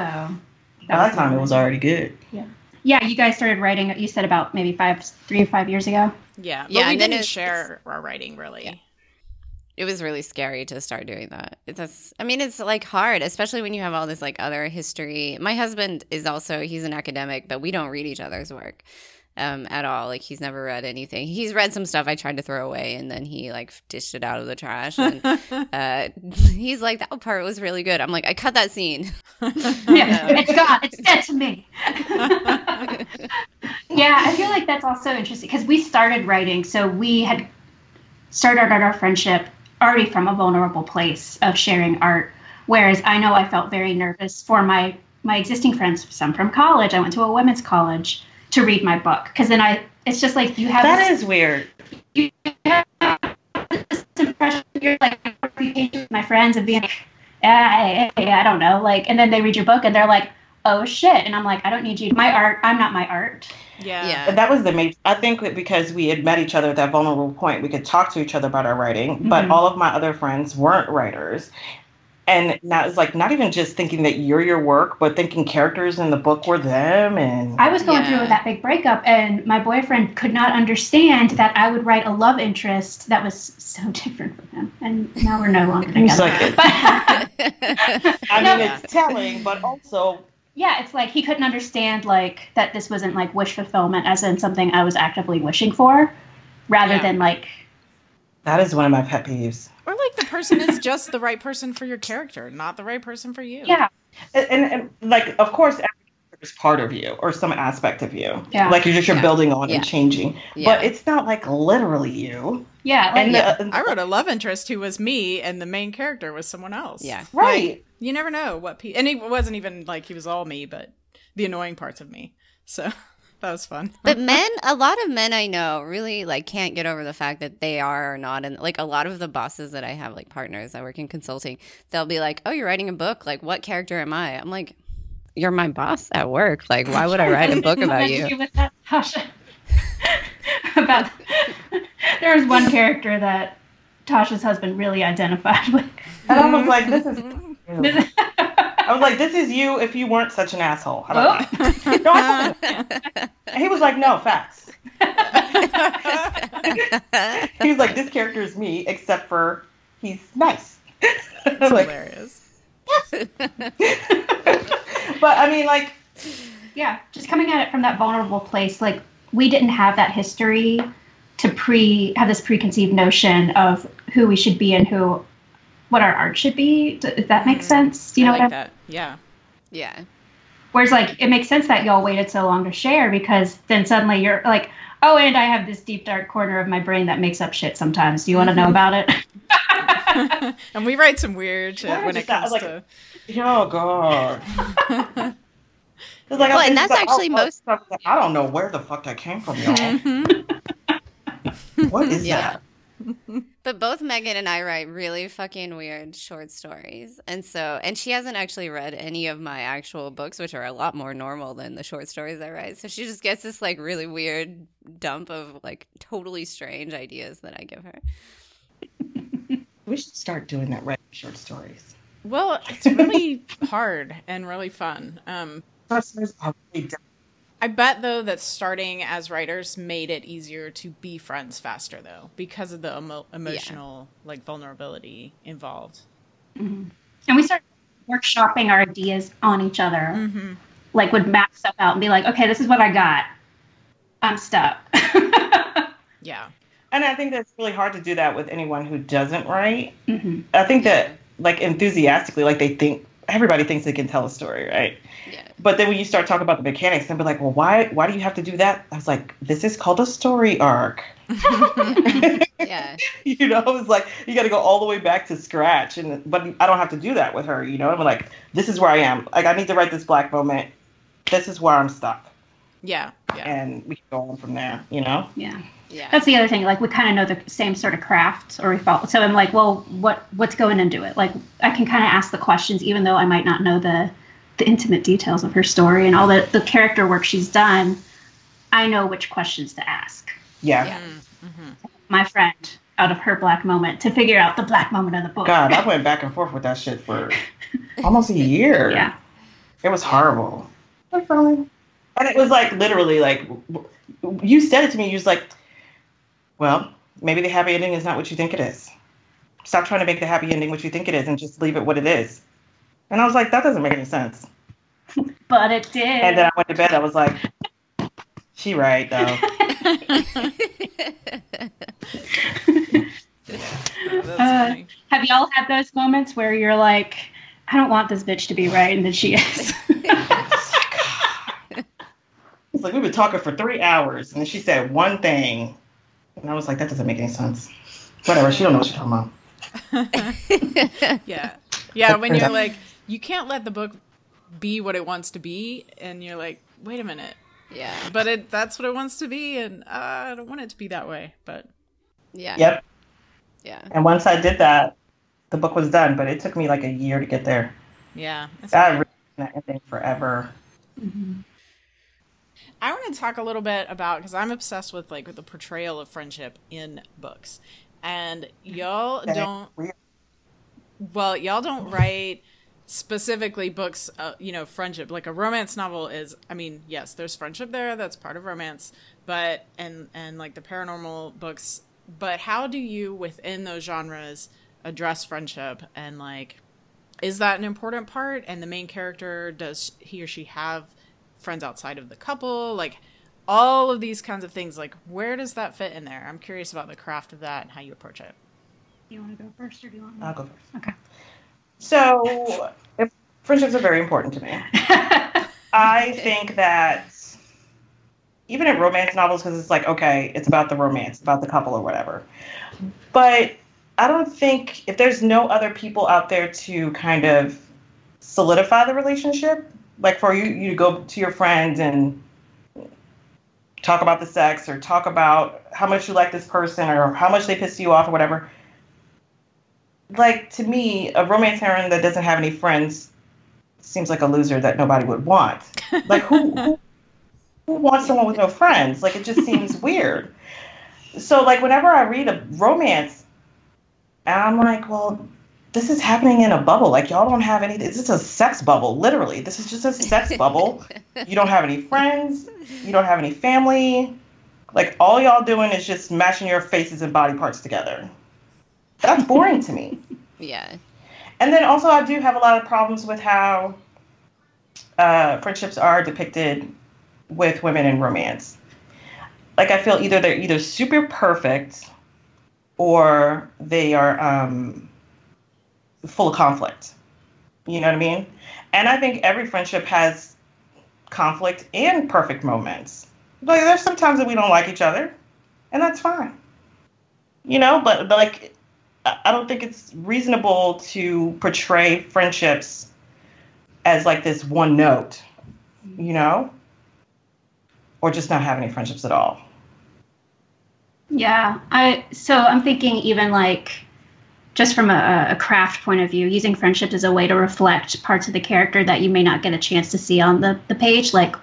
By that time, it was already good. Yeah, Yeah, you guys started writing. You said about maybe five, three or five years ago. Yeah, but Yeah, we and didn't it's- share our writing really. It was really scary to start doing that. It's just, I mean, it's like hard, especially when you have all this like other history. My husband is also he's an academic, but we don't read each other's work um, at all. Like he's never read anything. He's read some stuff I tried to throw away, and then he like dished it out of the trash. And uh, he's like, "That part was really good." I'm like, "I cut that scene." Yeah, it's gone. It's dead to me. yeah, I feel like that's also interesting because we started writing, so we had started our friendship already from a vulnerable place of sharing art. Whereas I know I felt very nervous for my my existing friends, some from college. I went to a women's college to read my book because then I. It's just like you have That this, is weird. you have this impression you're like with my friends and being like, I, I, I don't know, like, and then they read your book and they're like, oh shit, and I'm like, I don't need you. My art, I'm not my art. Yeah. Yeah. And that was the major. I think that because we had met each other at that vulnerable point, we could talk to each other about our writing. But Mhm. all of my other friends weren't writers, and now it's like not even just thinking that you're your work, but thinking characters in the book were them. And I was going Yeah. through that big breakup, and my boyfriend could not understand that I would write a love interest that was so different from him, and now we're no longer together. like, but I No. mean, it's telling, but also yeah, it's like he couldn't understand like that this wasn't like wish fulfillment, as in something I was actively wishing for, rather Yeah. than like that is one of my pet peeves. Or like the person is just the right person for your character, not the right person for you. yeah, And, and, and, like, of course, every character is part of you or some aspect of you. Yeah. Like you're just you're Yeah. building on Yeah. and changing, Yeah. but it's not like literally you. yeah, like And Yeah. uh, I wrote a love interest who was me, and the main character was someone else. Yeah. right. You never know what pe- and he wasn't even like he was all me, but the annoying parts of me. So that was fun. But men, a lot of men I know really like can't get over the fact that they are or not. And like a lot of the bosses that I have, like partners, I work in consulting, they'll be like, "Oh, you're writing a book. Like, what character am I?" I'm like, "You're my boss at work. Like, why would I write a book about you?" With that, Tasha. about there was one character that Tasha's husband really identified with. And I was like, this is. Mm-hmm. I was like, this is you if you weren't such an asshole. How about that? Oh. No, I told. And he was like, no, facts. he was like, this character is me, except for he's nice. It's I'm like, hilarious. but I mean, like, yeah, just coming at it from that vulnerable place, like we didn't have that history to pre have this preconceived notion of who we should be and who what our art should be. D- If that makes mm. sense, you know I what like I'm that. Yeah. Yeah. Whereas, like, it makes sense that y'all waited so long to share because then suddenly you're like, oh, and I have this deep dark corner of my brain that makes up shit sometimes. Do you want to know mm-hmm. about it? and we write some weird shit Yeah, when it just that, comes like- to. oh god. It's like, Well, and that's like, actually oh, most- I was like, I don't know where the fuck that came from, y'all. Mm-hmm. what is Yeah. that? But both Megan and I write really fucking weird short stories. And so, and she hasn't actually read any of my actual books, which are a lot more normal than the short stories I write. So she just gets this like really weird dump of like totally strange ideas that I give her. We should start doing that, writing short stories. Well, it's really hard and really fun. Um, Short stories are really different. I bet though that starting as writers made it easier to be friends faster though because of the emo- emotional like vulnerability involved. Mhm. And we started workshopping our ideas on each other. Mm-hmm. Like, would map stuff out and be like, okay, this is what I got. I'm stuck. Yeah. And I think that's really hard to do that with anyone who doesn't write. hmm I think that, like, enthusiastically, like, they think, everybody thinks they can tell a story, right? Yeah. But then when you start talking about the mechanics, they'll be like, well, why, why do you have to do that? I was like, this is called a story arc. Yeah. you know, it's like you got to go all the way back to scratch, and but I don't have to do that with her. You know, I'm like, this is where I am. Like, I need to write this black moment. This is where I'm stuck, Yeah. Yeah. and we can go on from there. You know, Yeah. Yeah. That's the other thing. Like, we kind of know the same sort of craft, or we follow. So I'm like, well, what what's going into it? Like, I can kind of ask the questions, even though I might not know the the intimate details of her story and all the the character work she's done. I know which questions to ask. yeah. Yeah. Mm-hmm. My friend, out of her black moment, to figure out the black moment of the book. God, I went back and forth with that shit for almost a year. Yeah. It was horrible. But fine. And it was like literally like you said it to me. You was like, "Well, maybe the happy ending is not what you think it is. Stop trying to make the happy ending what you think it is, and just leave it what it is." And I was like, "That doesn't make any sense." But it did. And then I went to bed. I was like, "She right though." That's Uh, funny. Have y'all had those moments where you're like, I don't want this bitch to be right, and then she is? It's like we've been talking for three hours, and then she said one thing, and I was like, "That doesn't make any sense." Whatever. She don't know what she's talking about. Yeah. Yeah, when you're like, you can't let the book be what it wants to be, and you're like, wait a minute. yeah. But it that's what it wants to be, and uh, I don't want it to be that way. But Yeah. Yep. Yeah. And once I did that, the book was done, but it took me like a year to get there. yeah. it's I okay. read that ending forever. I want to talk a little bit about because I'm obsessed with like with the portrayal of friendship in books, and y'all don't. Well, y'all don't write specifically books, uh, you know, friendship. Like a romance novel is. I mean, yes, there's friendship there. That's part of romance, but and and like the paranormal books. But how do you within those genres address friendship and like is that an important part and the main character does he or she have friends outside of the couple like all of these kinds of things like where does that fit in there i'm curious about the craft of that and how you approach it you want to go first, or do you want me? I'll go first. Okay. So, if friendships are very important to me. I think that even in romance novels, because it's like, okay, it's about the romance, about the couple or whatever. But I don't think if there's no other people out there to kind of solidify the relationship, like for you, you to go to your friends and talk about the sex or talk about how much you like this person or how much they pissed you off or whatever. Like to me, a romance heroine that doesn't have any friends seems like a loser that nobody would want. Like who who, who wants someone with no friends? Like it just seems weird. So like whenever I read a romance, And I'm like, well, this is happening in a bubble. Like y'all don't have any. This is a sex bubble, literally. This is just a sex bubble. You don't have any friends. You don't have any family. Like all y'all doing is just mashing your faces and body parts together. That's boring to me. Yeah. And then also, I do have a lot of problems with how uh, friendships are depicted with women in romance. Like I feel either they're either super perfect or they are um, full of conflict. You know what I mean? And I think every friendship has conflict and perfect moments. Like there's sometimes that we don't like each other, and that's fine. You know, but, but like I don't think it's reasonable to portray friendships as like this one note, you know? Or just not have any friendships at all. Yeah, I so I'm thinking even like just from a, a, craft point of view, using friendship as a way to reflect parts of the character that you may not get a chance to see on the, the page. Like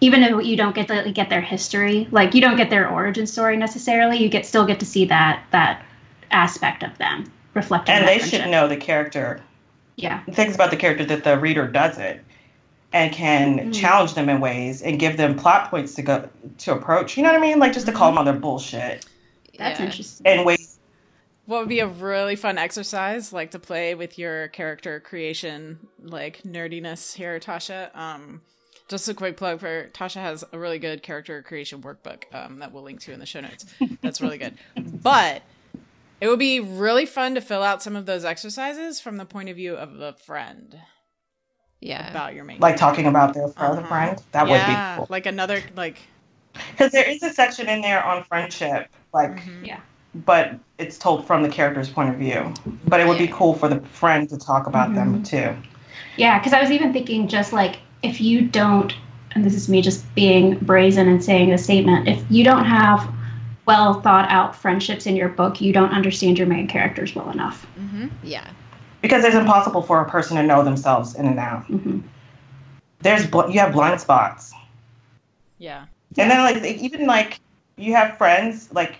even if you don't get to get their history, like you don't get their origin story necessarily, you get still get to see that that aspect of them reflected. And they friendship. should know the character. Yeah. Things about the character that the reader doesn't and can mm-hmm. challenge them in ways and give them plot points to go to approach. You know what I mean? Like just to call them on their bullshit. That's yeah. interesting. And ways. What would be a really fun exercise, like to play with your character creation, like nerdiness here, Tasha? Um, just a quick plug for Tasha has a really good character creation workbook um, that we'll link to in the show notes. That's really good. But it would be really fun to fill out some of those exercises from the point of view of a friend. Yeah. About your main Like character. talking about their other uh-huh. friend. That yeah, would be cool. Like another like because there is a section in there on friendship, like mm-hmm. yeah, but it's told from the character's point of view. But it would be cool for the friend to talk about mm-hmm. them too. Yeah, because I was even thinking just like if you don't, and this is me just being brazen and saying a statement, if you don't have well thought out friendships in your book, you don't understand your main characters well enough. Mm-hmm. Yeah. Because it's impossible for a person to know themselves in and out. Mm-hmm. There's you have blind spots. Yeah. And then like even like you have friends like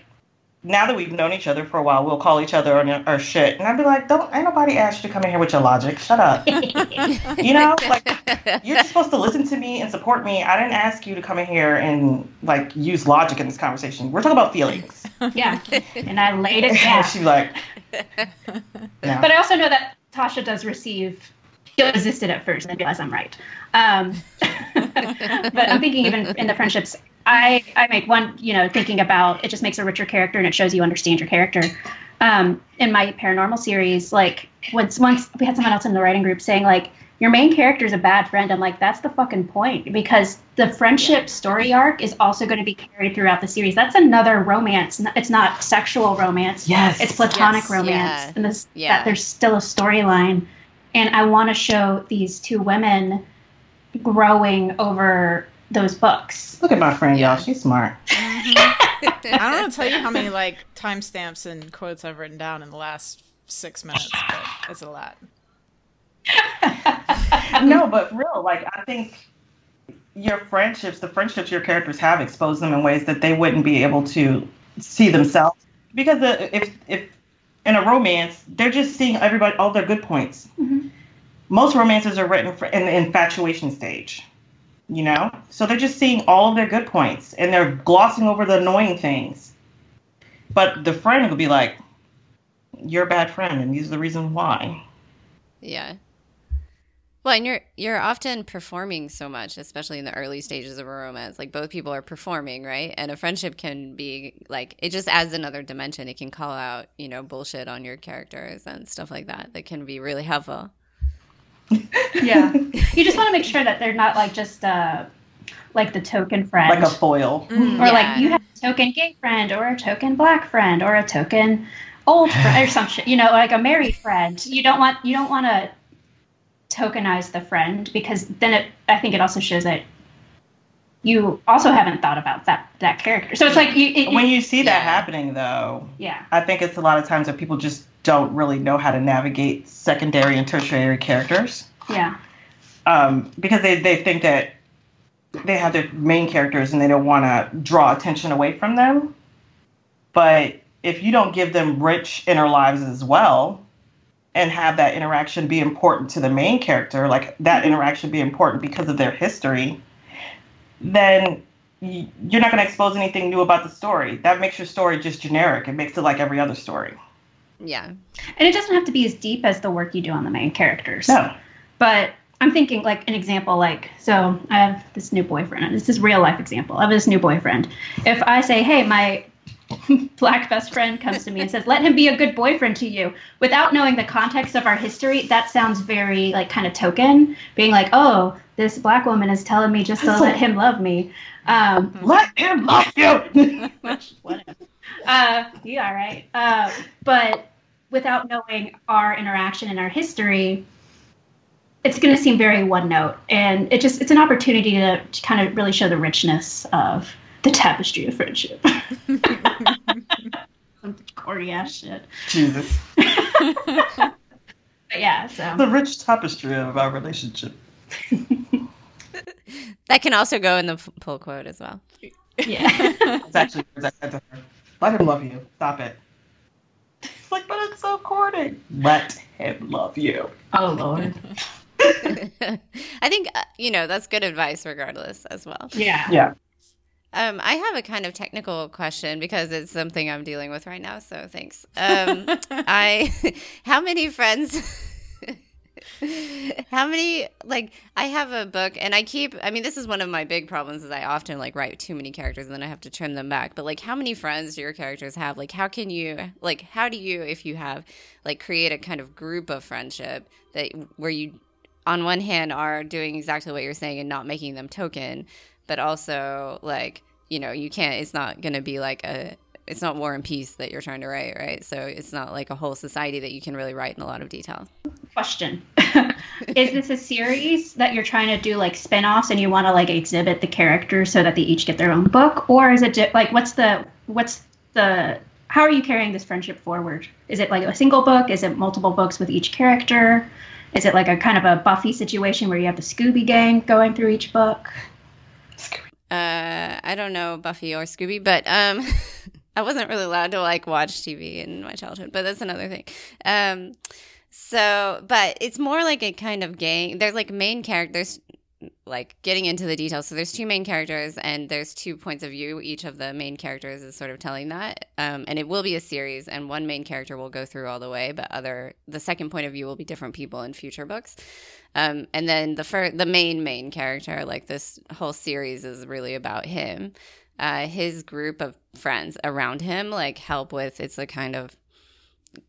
now that we've known each other for a while, we'll call each other on our shit, and I'd be like, "Don't, ain't nobody asked you to come in here with your logic. Shut up." you know, like you're just supposed to listen to me and support me. I didn't ask you to come in here and like use logic in this conversation. We're talking about feelings. Yeah, and I laid it down. She's like, but I also know that Tasha does receive. She resisted at first and realized I'm right. Um, but I'm thinking even in the friendships I I make one, you know, thinking about it just makes a richer character and it shows you understand your character. Um, in my paranormal series, like once once we had someone else in the writing group saying like your main character is a bad friend. I'm like that's the fucking point because the friendship story arc is also going to be carried throughout the series. That's another romance. It's not sexual romance. Yes, it's platonic yes. romance, yeah. and this yeah. that there's still a storyline. And I want to show these two women growing over those books. Look at my friend, y'all. She's smart. Mm-hmm. I don't want to tell you how many like timestamps and quotes I've written down in the last six minutes, but it's a lot. no, but real, like I think your friendships, the friendships your characters have, expose them in ways that they wouldn't be able to see themselves. Because if if in a romance, they're just seeing everybody all their good points. Mm-hmm. Most romances are written for, in the infatuation stage you know? So they're just seeing all of their good points and they're glossing over the annoying things. But the friend will be like, You're a bad friend and these are the reasons why. Yeah. Well, and you're you're often performing so much, especially in the early stages of a romance. Like both people are performing, right? And a friendship can be like it just adds another dimension. It can call out, you know, bullshit on your characters and stuff like that. That can be really helpful yeah. You just want to make sure that they're not like just uh like the token friend. Like a foil. Mm, or yeah. like you have a token gay friend or a token black friend or a token old friend or some shit. You know, like a married friend. You don't want you don't want to tokenize the friend because then it I think it also shows that you also haven't thought about that that character. So it's like you, it, when you see that happening though. Yeah. I think it's a lot of times that people just don't really know how to navigate secondary and tertiary characters. Yeah. Um, because they, they think that they have their main characters and they don't want to draw attention away from them. But if you don't give them rich inner lives as well and have that interaction be important to the main character, like that interaction be important because of their history, then you're not going to expose anything new about the story. That makes your story just generic. It makes it like every other story. Yeah. And it doesn't have to be as deep as the work you do on the main characters. No. But I'm thinking like an example like so I have this new boyfriend. This is real life example. I have this new boyfriend. If I say, "Hey, my black best friend comes to me and says, "Let him be a good boyfriend to you," without knowing the context of our history, that sounds very like kind of token, being like, "Oh, this black woman is telling me just to let him love me." Um, let him love you. which whatever. Uh, you all right? Uh, but without knowing our interaction and our history, it's going to seem very one note, and it just it's an opportunity to, to kind of really show the richness of the tapestry of friendship. Some corny ass shit. Jesus. but yeah, so the rich tapestry of our relationship. that can also go in the pull quote as well. Yeah. it's actually let him love you. Stop it. It's like, but it's so corny. Let him love you. Oh Lord. I think uh, you know that's good advice, regardless, as well. Yeah. Yeah. Um, I have a kind of technical question because it's something I'm dealing with right now. So thanks. Um, I, how many friends? how many like I have a book and I keep. I mean, this is one of my big problems is I often like write too many characters and then I have to trim them back. But like, how many friends do your characters have? Like, how can you like how do you if you have like create a kind of group of friendship that where you on one hand are doing exactly what you're saying and not making them token, but also like you know you can't. It's not going to be like a. It's not War and Peace that you're trying to write, right? So it's not like a whole society that you can really write in a lot of detail. Question: Is this a series that you're trying to do like spin-offs and you want to like exhibit the characters so that they each get their own book, or is it like what's the what's the how are you carrying this friendship forward? Is it like a single book? Is it multiple books with each character? Is it like a kind of a Buffy situation where you have the Scooby Gang going through each book? Uh, I don't know Buffy or Scooby, but um, I wasn't really allowed to like watch TV in my childhood, but that's another thing. Um, so, but it's more like a kind of gang. There's like main characters like getting into the details. So there's two main characters and there's two points of view. Each of the main characters is sort of telling that. Um, and it will be a series and one main character will go through all the way, but other the second point of view will be different people in future books. Um, and then the first, the main main character, like this whole series is really about him. Uh, his group of friends around him like help with it's a kind of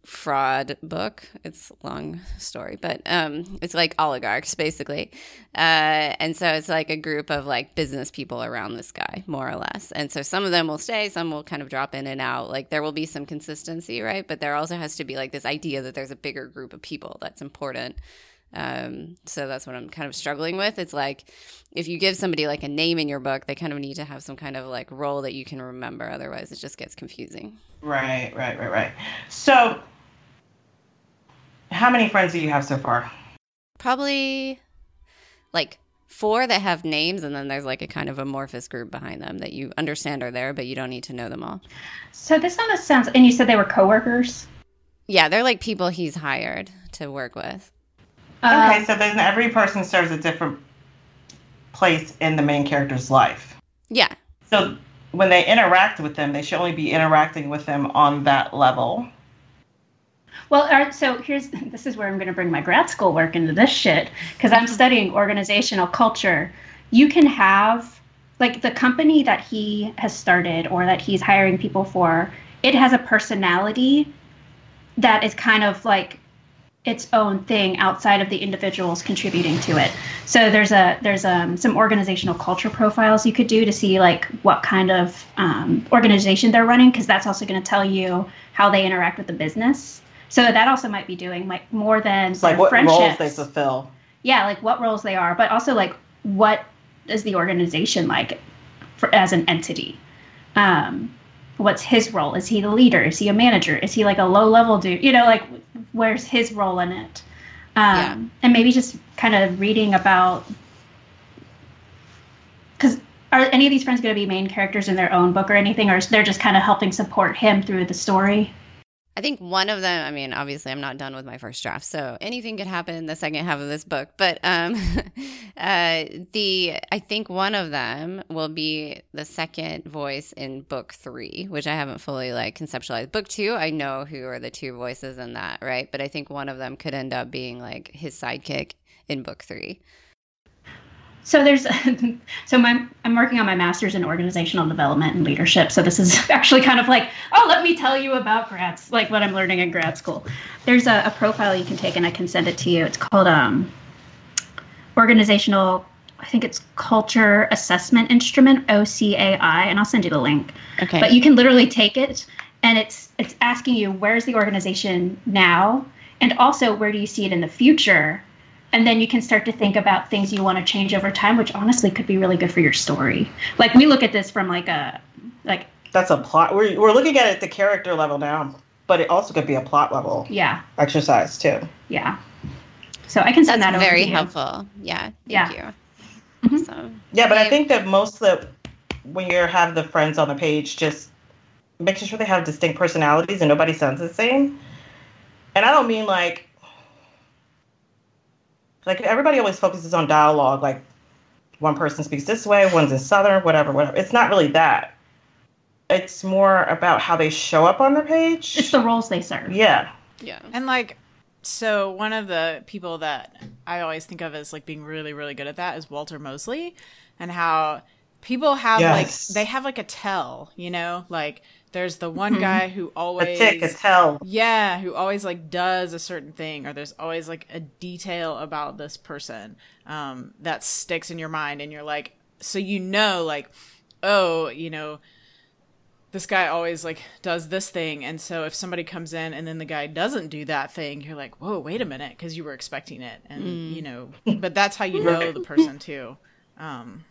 fraud book. It's a long story, but um, it's like oligarchs basically, uh, and so it's like a group of like business people around this guy, more or less. And so some of them will stay, some will kind of drop in and out. Like there will be some consistency, right? But there also has to be like this idea that there's a bigger group of people that's important. Um, so that's what I'm kind of struggling with. It's like if you give somebody like a name in your book, they kind of need to have some kind of like role that you can remember. Otherwise, it just gets confusing. Right, right, right, right. So, how many friends do you have so far? Probably like four that have names, and then there's like a kind of amorphous group behind them that you understand are there, but you don't need to know them all. So this almost sounds. And you said they were coworkers. Yeah, they're like people he's hired to work with. Okay, um, so then every person serves a different place in the main character's life. Yeah. So when they interact with them, they should only be interacting with them on that level. Well, so here's this is where I'm going to bring my grad school work into this shit because I'm studying organizational culture. You can have like the company that he has started or that he's hiring people for, it has a personality that is kind of like its own thing outside of the individuals contributing to it. So there's a there's um, some organizational culture profiles you could do to see like what kind of um, organization they're running because that's also going to tell you how they interact with the business. So that also might be doing like more than like what roles they fulfill. Yeah, like what roles they are, but also like what is the organization like for, as an entity. Um, what's his role? Is he the leader? Is he a manager? Is he like a low level dude? You know, like where's his role in it? Um, yeah. And maybe just kind of reading about because are any of these friends going to be main characters in their own book or anything, or is they're just kind of helping support him through the story? I think one of them, I mean, obviously I'm not done with my first draft, so anything could happen in the second half of this book. But um uh the I think one of them will be the second voice in book three, which I haven't fully like conceptualized. Book two, I know who are the two voices in that, right? But I think one of them could end up being like his sidekick in book three. So there's so my I'm working on my master's in organizational development and leadership. So this is actually kind of like, oh, let me tell you about grads, like what I'm learning in grad school. There's a, a profile you can take and I can send it to you. It's called um organizational I think it's culture assessment instrument, OCAI, and I'll send you the link. Okay. But you can literally take it and it's it's asking you where's the organization now and also where do you see it in the future and then you can start to think about things you want to change over time which honestly could be really good for your story like we look at this from like a like That's a plot. We're, we're looking at it at the character level now, but it also could be a plot level yeah exercise too. yeah so i can send That's that over very to you. helpful. Yeah. Thank Yeah. you. Mhm. So, Yeah, but I Dave? think that most of the when you have the friends on the page, just making sure they have distinct personalities and nobody sounds the same. And I don't mean like like everybody always focuses on dialogue, like one person speaks this way, one's in southern, whatever, whatever. It's not really that. It's more about how they show up on the page. it's the roles they serve yeah. yeah. And like, so one of the people that I always think of as like being really, really good at that is Walter Mosley, and how people have Yes. like they have like a tell, you know, like there's the one Mhm. guy who A always tick, a tell. yeah, who always like does a certain thing, or there's always like a detail about this person um, that sticks in your mind, and you're like, so you know, like, oh, you know, this guy always like does this thing, and so if somebody comes in and then the guy doesn't do that thing, you're like, whoa, wait a minute, because you were expecting it, and you know, but that's how you know the person too. Um,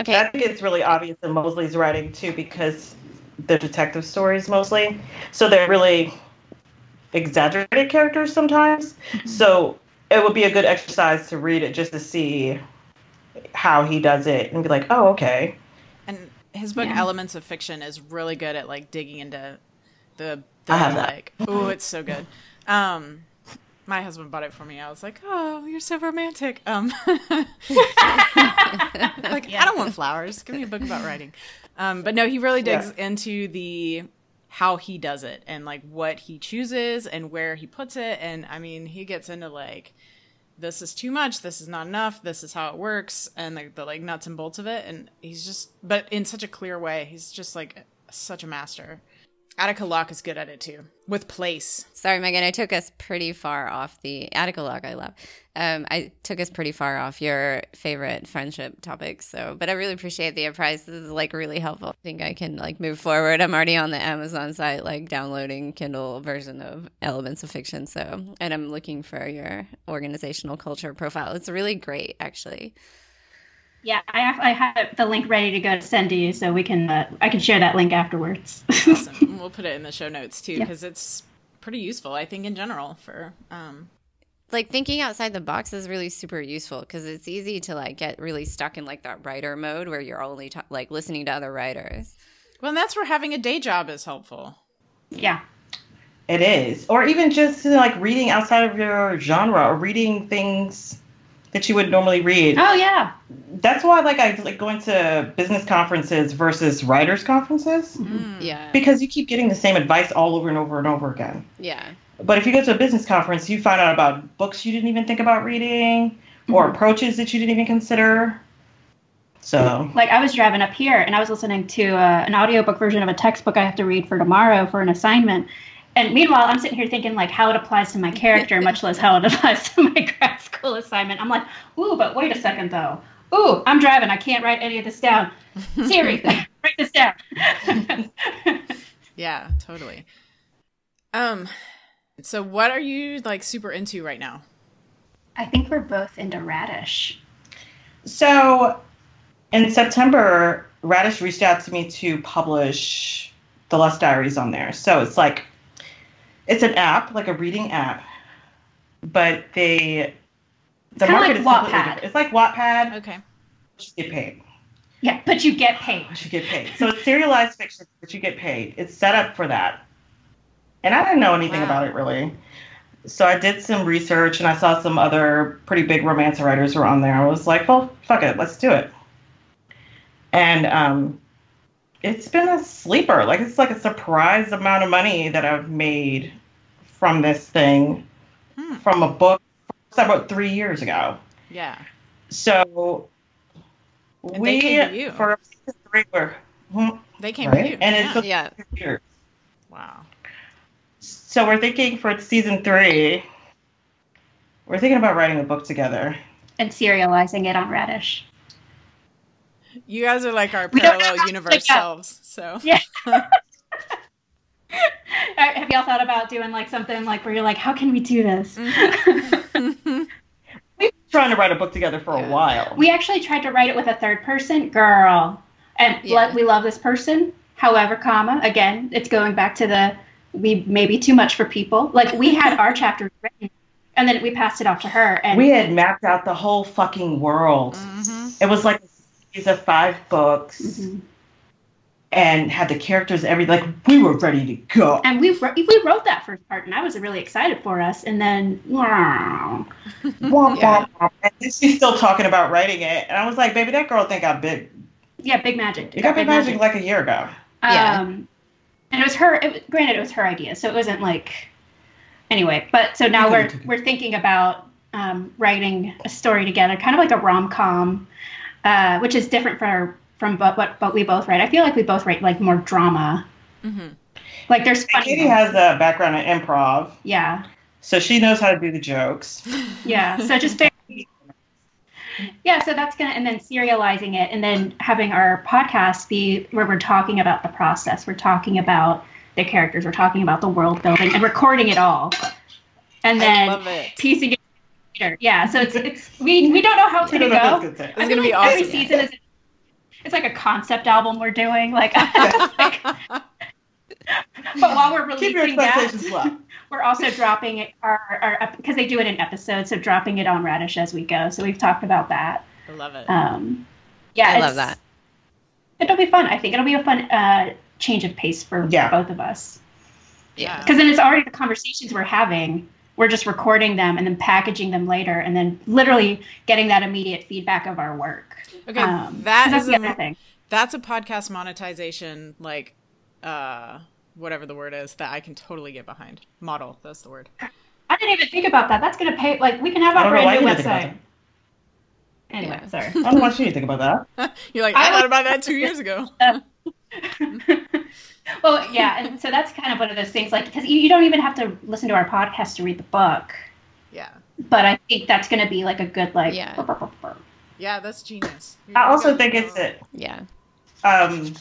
Okay. I think it's really obvious in Mosley's writing too because they're detective stories mostly. So they're really exaggerated characters sometimes. So it would be a good exercise to read it just to see how he does it and be like, oh, okay. and his book Yeah. Elements of Fiction is really good at like digging into the, the I have that. like oh it's so good. Um my husband bought it for me. I was like, "Oh, you're so romantic." Um like I don't want flowers. Give me a book about writing. Um but no, he really digs into the how he does it and like what he chooses and where he puts it and I mean, he gets into like this is too much this is not enough this is how it works and the, the like nuts and bolts of it and he's just but in such a clear way he's just like such a master attica locke is good at it too with place Sorry, Megan. I took us pretty far off the Attica Locke. I love. Um, I took us pretty far off your favorite friendship topics. So, but I really appreciate the advice. This is like really helpful. I think I can like move forward. I'm already on the Amazon site, like downloading Kindle version of Elements of Fiction. So, and I'm looking for your organizational culture profile. It's really great, actually. Yeah i have i have the link ready to go to send to you so we can uh, i can share that link afterwards awesome we'll put it in the show notes too Yeah. because it's pretty useful i think in general for um like thinking outside the box is really super useful because it's easy to like get really stuck in like that writer mode where you're only ta- like listening to other writers. well and that's where having a day job is helpful yeah It is. Or even just like reading outside of your genre or reading things that you would normally read. oh yeah That's why like I like going to business conferences versus writers conferences Mm. Yeah. because you keep getting the same advice all over and over and over again. Yeah. But if you go to a business conference, you find out about books you didn't even think about reading or approaches that you didn't even consider. So, like i was driving up here and i was listening to uh, an audiobook version of a textbook i have to read for tomorrow for an assignment and meanwhile i'm sitting here thinking like how it applies to my character much less how it applies to my grad school assignment. I'm like ooh but wait a second though. Ooh i'm driving. I can't write any of this down. Siri write this down. Yeah totally. Um so what are you like super into right now? I think we're both into radish. So in September, Radish reached out to me to publish the Lust Diaries on there. So it's like it's an app, like a reading app, but they the market like is completely Wattpad. different. It's like Wattpad, okay just get paid. Yeah, but you get paid. But you get paid. So it's serialized fiction, but you get paid. It's set up for that. And I didn't know anything Wow. about it really. So I did some research and I saw some other pretty big romance writers were on there. I was like, well, fuck it, let's do it. And um, it's been a sleeper. Like it's like a surprise amount of money that I've made from this thing, Hmm. from a book I wrote three years ago. Yeah. So And we they came to you. for season three were hmm, They came right, to you. and it yeah. took Yeah. two years. wow. So we're thinking for season three, we're thinking about writing a book together. And serializing it on Radish. You guys are like our parallel universe pick selves. So Yeah. Have y'all thought about doing like something like where you're like, how can we do this? Mm-hmm. We've been trying to write a book together for Yeah. a while. we actually tried to write it with a third person, girl, and Yeah. we love this person. However, comma again, it's going back to the we may be too much for people. Like we had our chapter written, and then we passed it off to her, and we had mapped out the whole fucking world. Mhm. It was like a series of five books Mhm. and had the characters every like we were ready to go. and we wrote, we wrote that first part, and I was really excited for us. And then, wow. Yeah. womp, womp. And she's still talking about writing it, and I was like, "Baby, that girl think got big. yeah, big magic. You got big magic like a year ago." Yeah. Um, and it was her. It, was- granted, it was her idea, so it wasn't like. Anyway, but so now we're we're thinking about um, writing a story together, kind of like a rom com, uh, which is different for from what, what what we both write. I feel like we both write like more drama. Mm-hmm. Like there's And funny. Katie has a background in improv, yeah, so she knows how to do the jokes. yeah. So just very. Yeah, so that's gonna, and then serializing it, and then having our podcast be where we're talking about the process. We're talking about the characters. We're talking about the world building, and recording it all, and then love it. piecing it together. Yeah, so it's it's we we don't know how it's gonna don't know if go. it's gonna It's gonna be like Every awesome. season is it's like a concept album we're doing. Like, like- but while we're Keep your releasing that, low. we're also dropping it our our because they do it in episodes, so dropping it on Radish as we go. So we've talked about that. I love it. Um, yeah, I love that. It'll be fun. I think it'll be a fun uh, change of pace for Yeah. both of us. Yeah. Because then it's already the conversations we're having. We're just recording them and then packaging them later, and then literally getting that immediate feedback of our work. Okay, Um, that 'cause that's is the a, other thing. that's a podcast monetization like uh whatever the word is that I can totally get behind. Model, that's the word. I didn't even think about that. That's gonna pay. Like we can have our don't know brand new you didn't think about website. Anyway, Yeah. sorry. I don't want you to think about that. You're like, I I thought about that two years ago. well, yeah, and so that's kind of one of those things, like because you, you don't even have to listen to our podcast to read the book, Yeah. but I think that's going to be like a good like. Yeah. Yeah, that's genius. I also think it's that Yeah. um,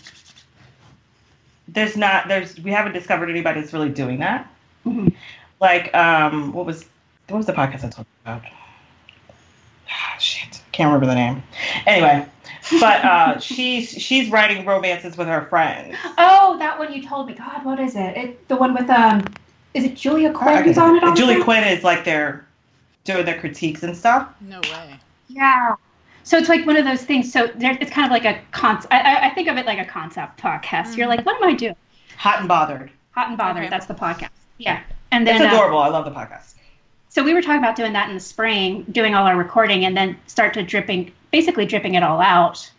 there's not there's we haven't discovered anybody that's really doing that. Mhm. Like um, what was what was the podcast I talked about? Ah, shit, can't remember the name. Anyway, but uh, she's she's writing romances with her friends. Oh, that one you told me. God, what is it? It the one with um, is it Julia Quinn can- who's on it? all the Julie time? Quinn is like they're doing their critiques and stuff. No way. Yeah. So it's like one of those things. So there, it's kind of like a concept. I, I- I think of it like a concept podcast. You're like, what am I doing? Hot and bothered. Hot and bothered. Okay. That's the podcast. Yeah. And then It's uh, adorable. I love the podcast. So we were talking about doing that in the spring, doing all our recording, and then start to dripping, basically dripping it all out.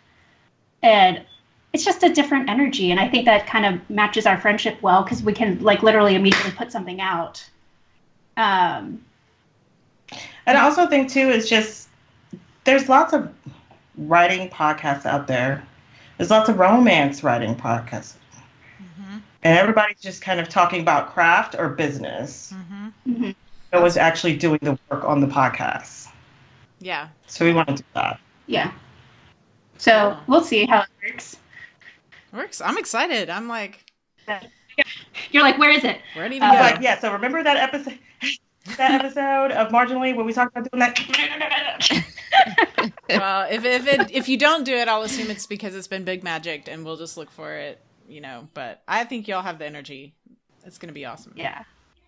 And it's just a different energy, and I think that kind of matches our friendship well because we can like literally immediately put something out. Um, And I also think too is just there's lots of writing podcasts out there. There's lots of romance writing podcasts. Mm-hmm. And everybody's just kind of talking about craft or business. Mm-hmm. mhm. No one's actually doing the work on the podcast. Yeah. So we want to do that. yeah. So we'll see how it works. Works. I'm excited. I'm like You're like, where is it? ready to Uh, go. But yeah, so remember that episode that episode of Marginally when we talked about doing that? well, if if it if you don't do it, I'll assume it's because it's been big magic, and we'll just look for it. You know. But I think y'all have the energy. It's gonna be awesome. Yeah.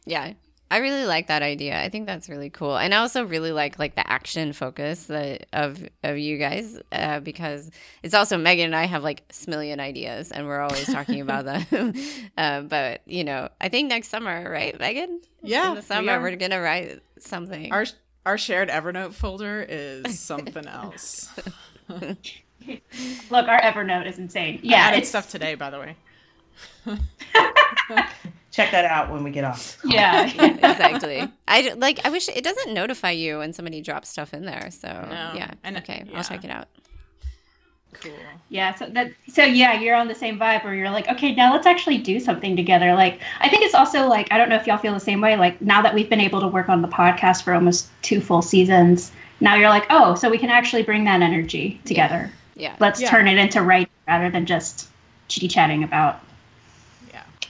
Yeah. I really like that idea. I think that's really cool, and I also really like like the action focus that of of you guys uh, because it's also Megan and I have like a million ideas, and we're always talking about them. uh, but you know, I think next summer, right, Megan? Yeah, in the summer we are gonna write something. Our our shared Evernote folder is something else. Look, our Evernote is insane. Yeah, I it's stuff today, by the way. Check that out when we get off. Yeah, exactly. I like. I wish it doesn't notify you when somebody drops stuff in there. So no. yeah, and okay, yeah. I'll check it out. Cool. Yeah. So that. So yeah, you're on the same vibe where you're like, okay, now let's actually do something together. Like, I think it's also like, I don't know if y'all feel the same way. Like now that we've been able to work on the podcast for almost two full seasons, now you're like, oh, so we can actually bring that energy together. Yeah. yeah. Let's yeah. turn it into writing rather than just chitty chatting about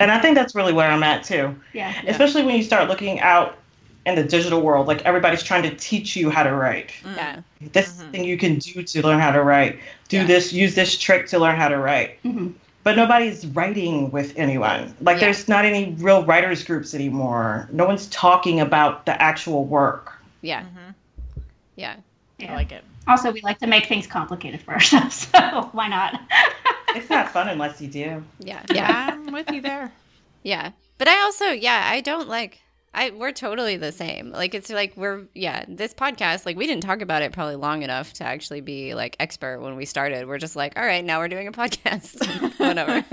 and I think that's really where I'm at too. Yeah. Especially when you start looking out in the digital world, like everybody's trying to teach you how to write. Mm. Yeah. This mm-hmm. thing you can do to learn how to write. Do yeah. this, use this trick to learn how to write. Mm-hmm. But nobody's writing with anyone. Like yeah. there's not any real writers groups anymore. No one's talking about the actual work. Yeah. Mm-hmm. Yeah. yeah. I like it. Also, we like to make things complicated for ourselves, so why not? it's not fun unless you do. Yeah. Yeah. I'm with you there. Yeah. But I also, yeah, I don't like I we're totally the same. Like it's like we're yeah, this podcast, like we didn't talk about it probably long enough to actually be like expert when we started. We're just like, all right, now we're doing a podcast. Whatever.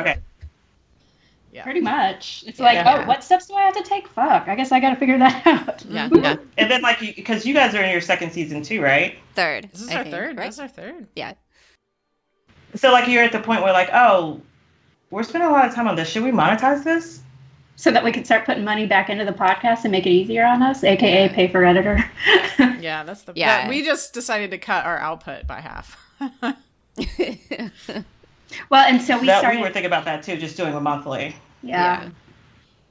okay. Yeah. Pretty much. It's like, oh, yeah. oh, what steps do I have to take? Fuck. I guess I got to figure that out. Yeah. yeah. And then, like, because you, you, guys are in your second season too, right? Third. This is I our think, third. Right? This is our third. Yeah. So, like, you're at the point where, like, oh, we're spending a lot of time on this. Should we monetize this? So that we can start putting money back into the podcast and make it easier on us, aka pay for editor. yeah, that's the. Yeah. we just decided to cut our output by half. Well, and so we that, started. We were thinking about that too, just doing a monthly. Yeah. yeah.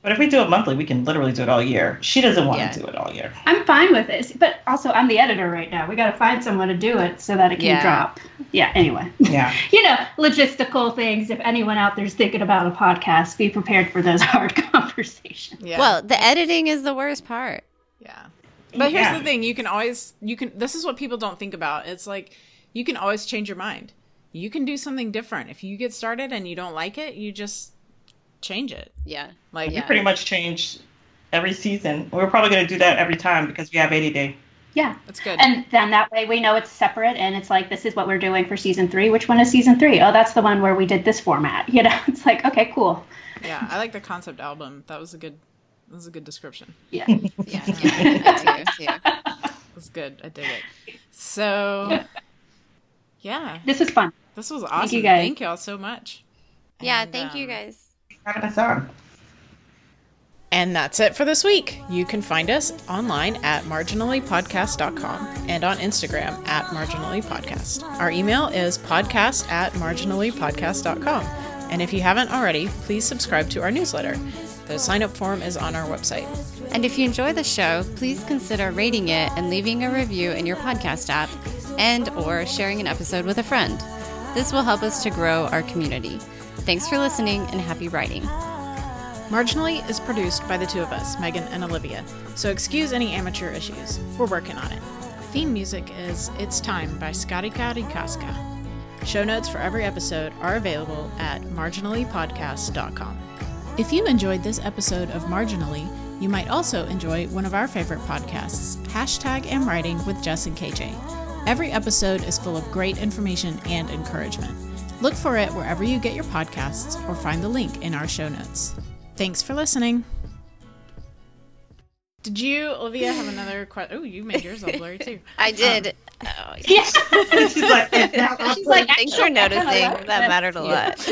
But if we do it monthly, we can literally do it all year. She doesn't want yeah. to do it all year. I'm fine with it, but also I'm the editor right now. We got to find someone to do it so that it can yeah. drop. Yeah. Anyway. Yeah. you know, logistical things. If anyone out there's thinking about a podcast, be prepared for those hard conversations. Yeah. Well, the editing is the worst part. Yeah. But here's yeah. the thing: you can always you can. This is what people don't think about. It's like you can always change your mind you can do something different. If you get started and you don't like it, you just change it. Yeah. Like yeah. we pretty much change every season. We're probably going to do that every time because we have 80 day. Yeah. That's good. And then that way we know it's separate and it's like this is what we're doing for season 3. Which one is season 3? Oh, that's the one where we did this format. You know, it's like okay, cool. Yeah, I like the concept album. That was a good that was a good description. Yeah. yeah. yeah. too, too. That's good. I dig it. So yeah. This is fun. This was awesome. Thank you guys. Thank y'all so much. Yeah, and, thank um, you guys. Having us on. And that's it for this week. You can find us online at marginallypodcast.com and on Instagram at marginallypodcast. Our email is podcast at marginallypodcast.com. And if you haven't already, please subscribe to our newsletter. The sign up form is on our website. And if you enjoy the show, please consider rating it and leaving a review in your podcast app and or sharing an episode with a friend. This will help us to grow our community. Thanks for listening and happy writing. Marginally is produced by the two of us, Megan and Olivia, so excuse any amateur issues. We're working on it. Theme music is It's Time by Scotty Skarika Rikaska. Show notes for every episode are available at marginallypodcast.com. If you enjoyed this episode of Marginally, you might also enjoy one of our favorite podcasts, Hashtag Am Writing with Jess and KJ. Every episode is full of great information and encouragement. Look for it wherever you get your podcasts or find the link in our show notes. Thanks for listening. Did you, Olivia, have another question? Oh, you made yours all blurry too. I did. Um, oh, yes. She's like, She's like thanks for noticing. That mattered a lot.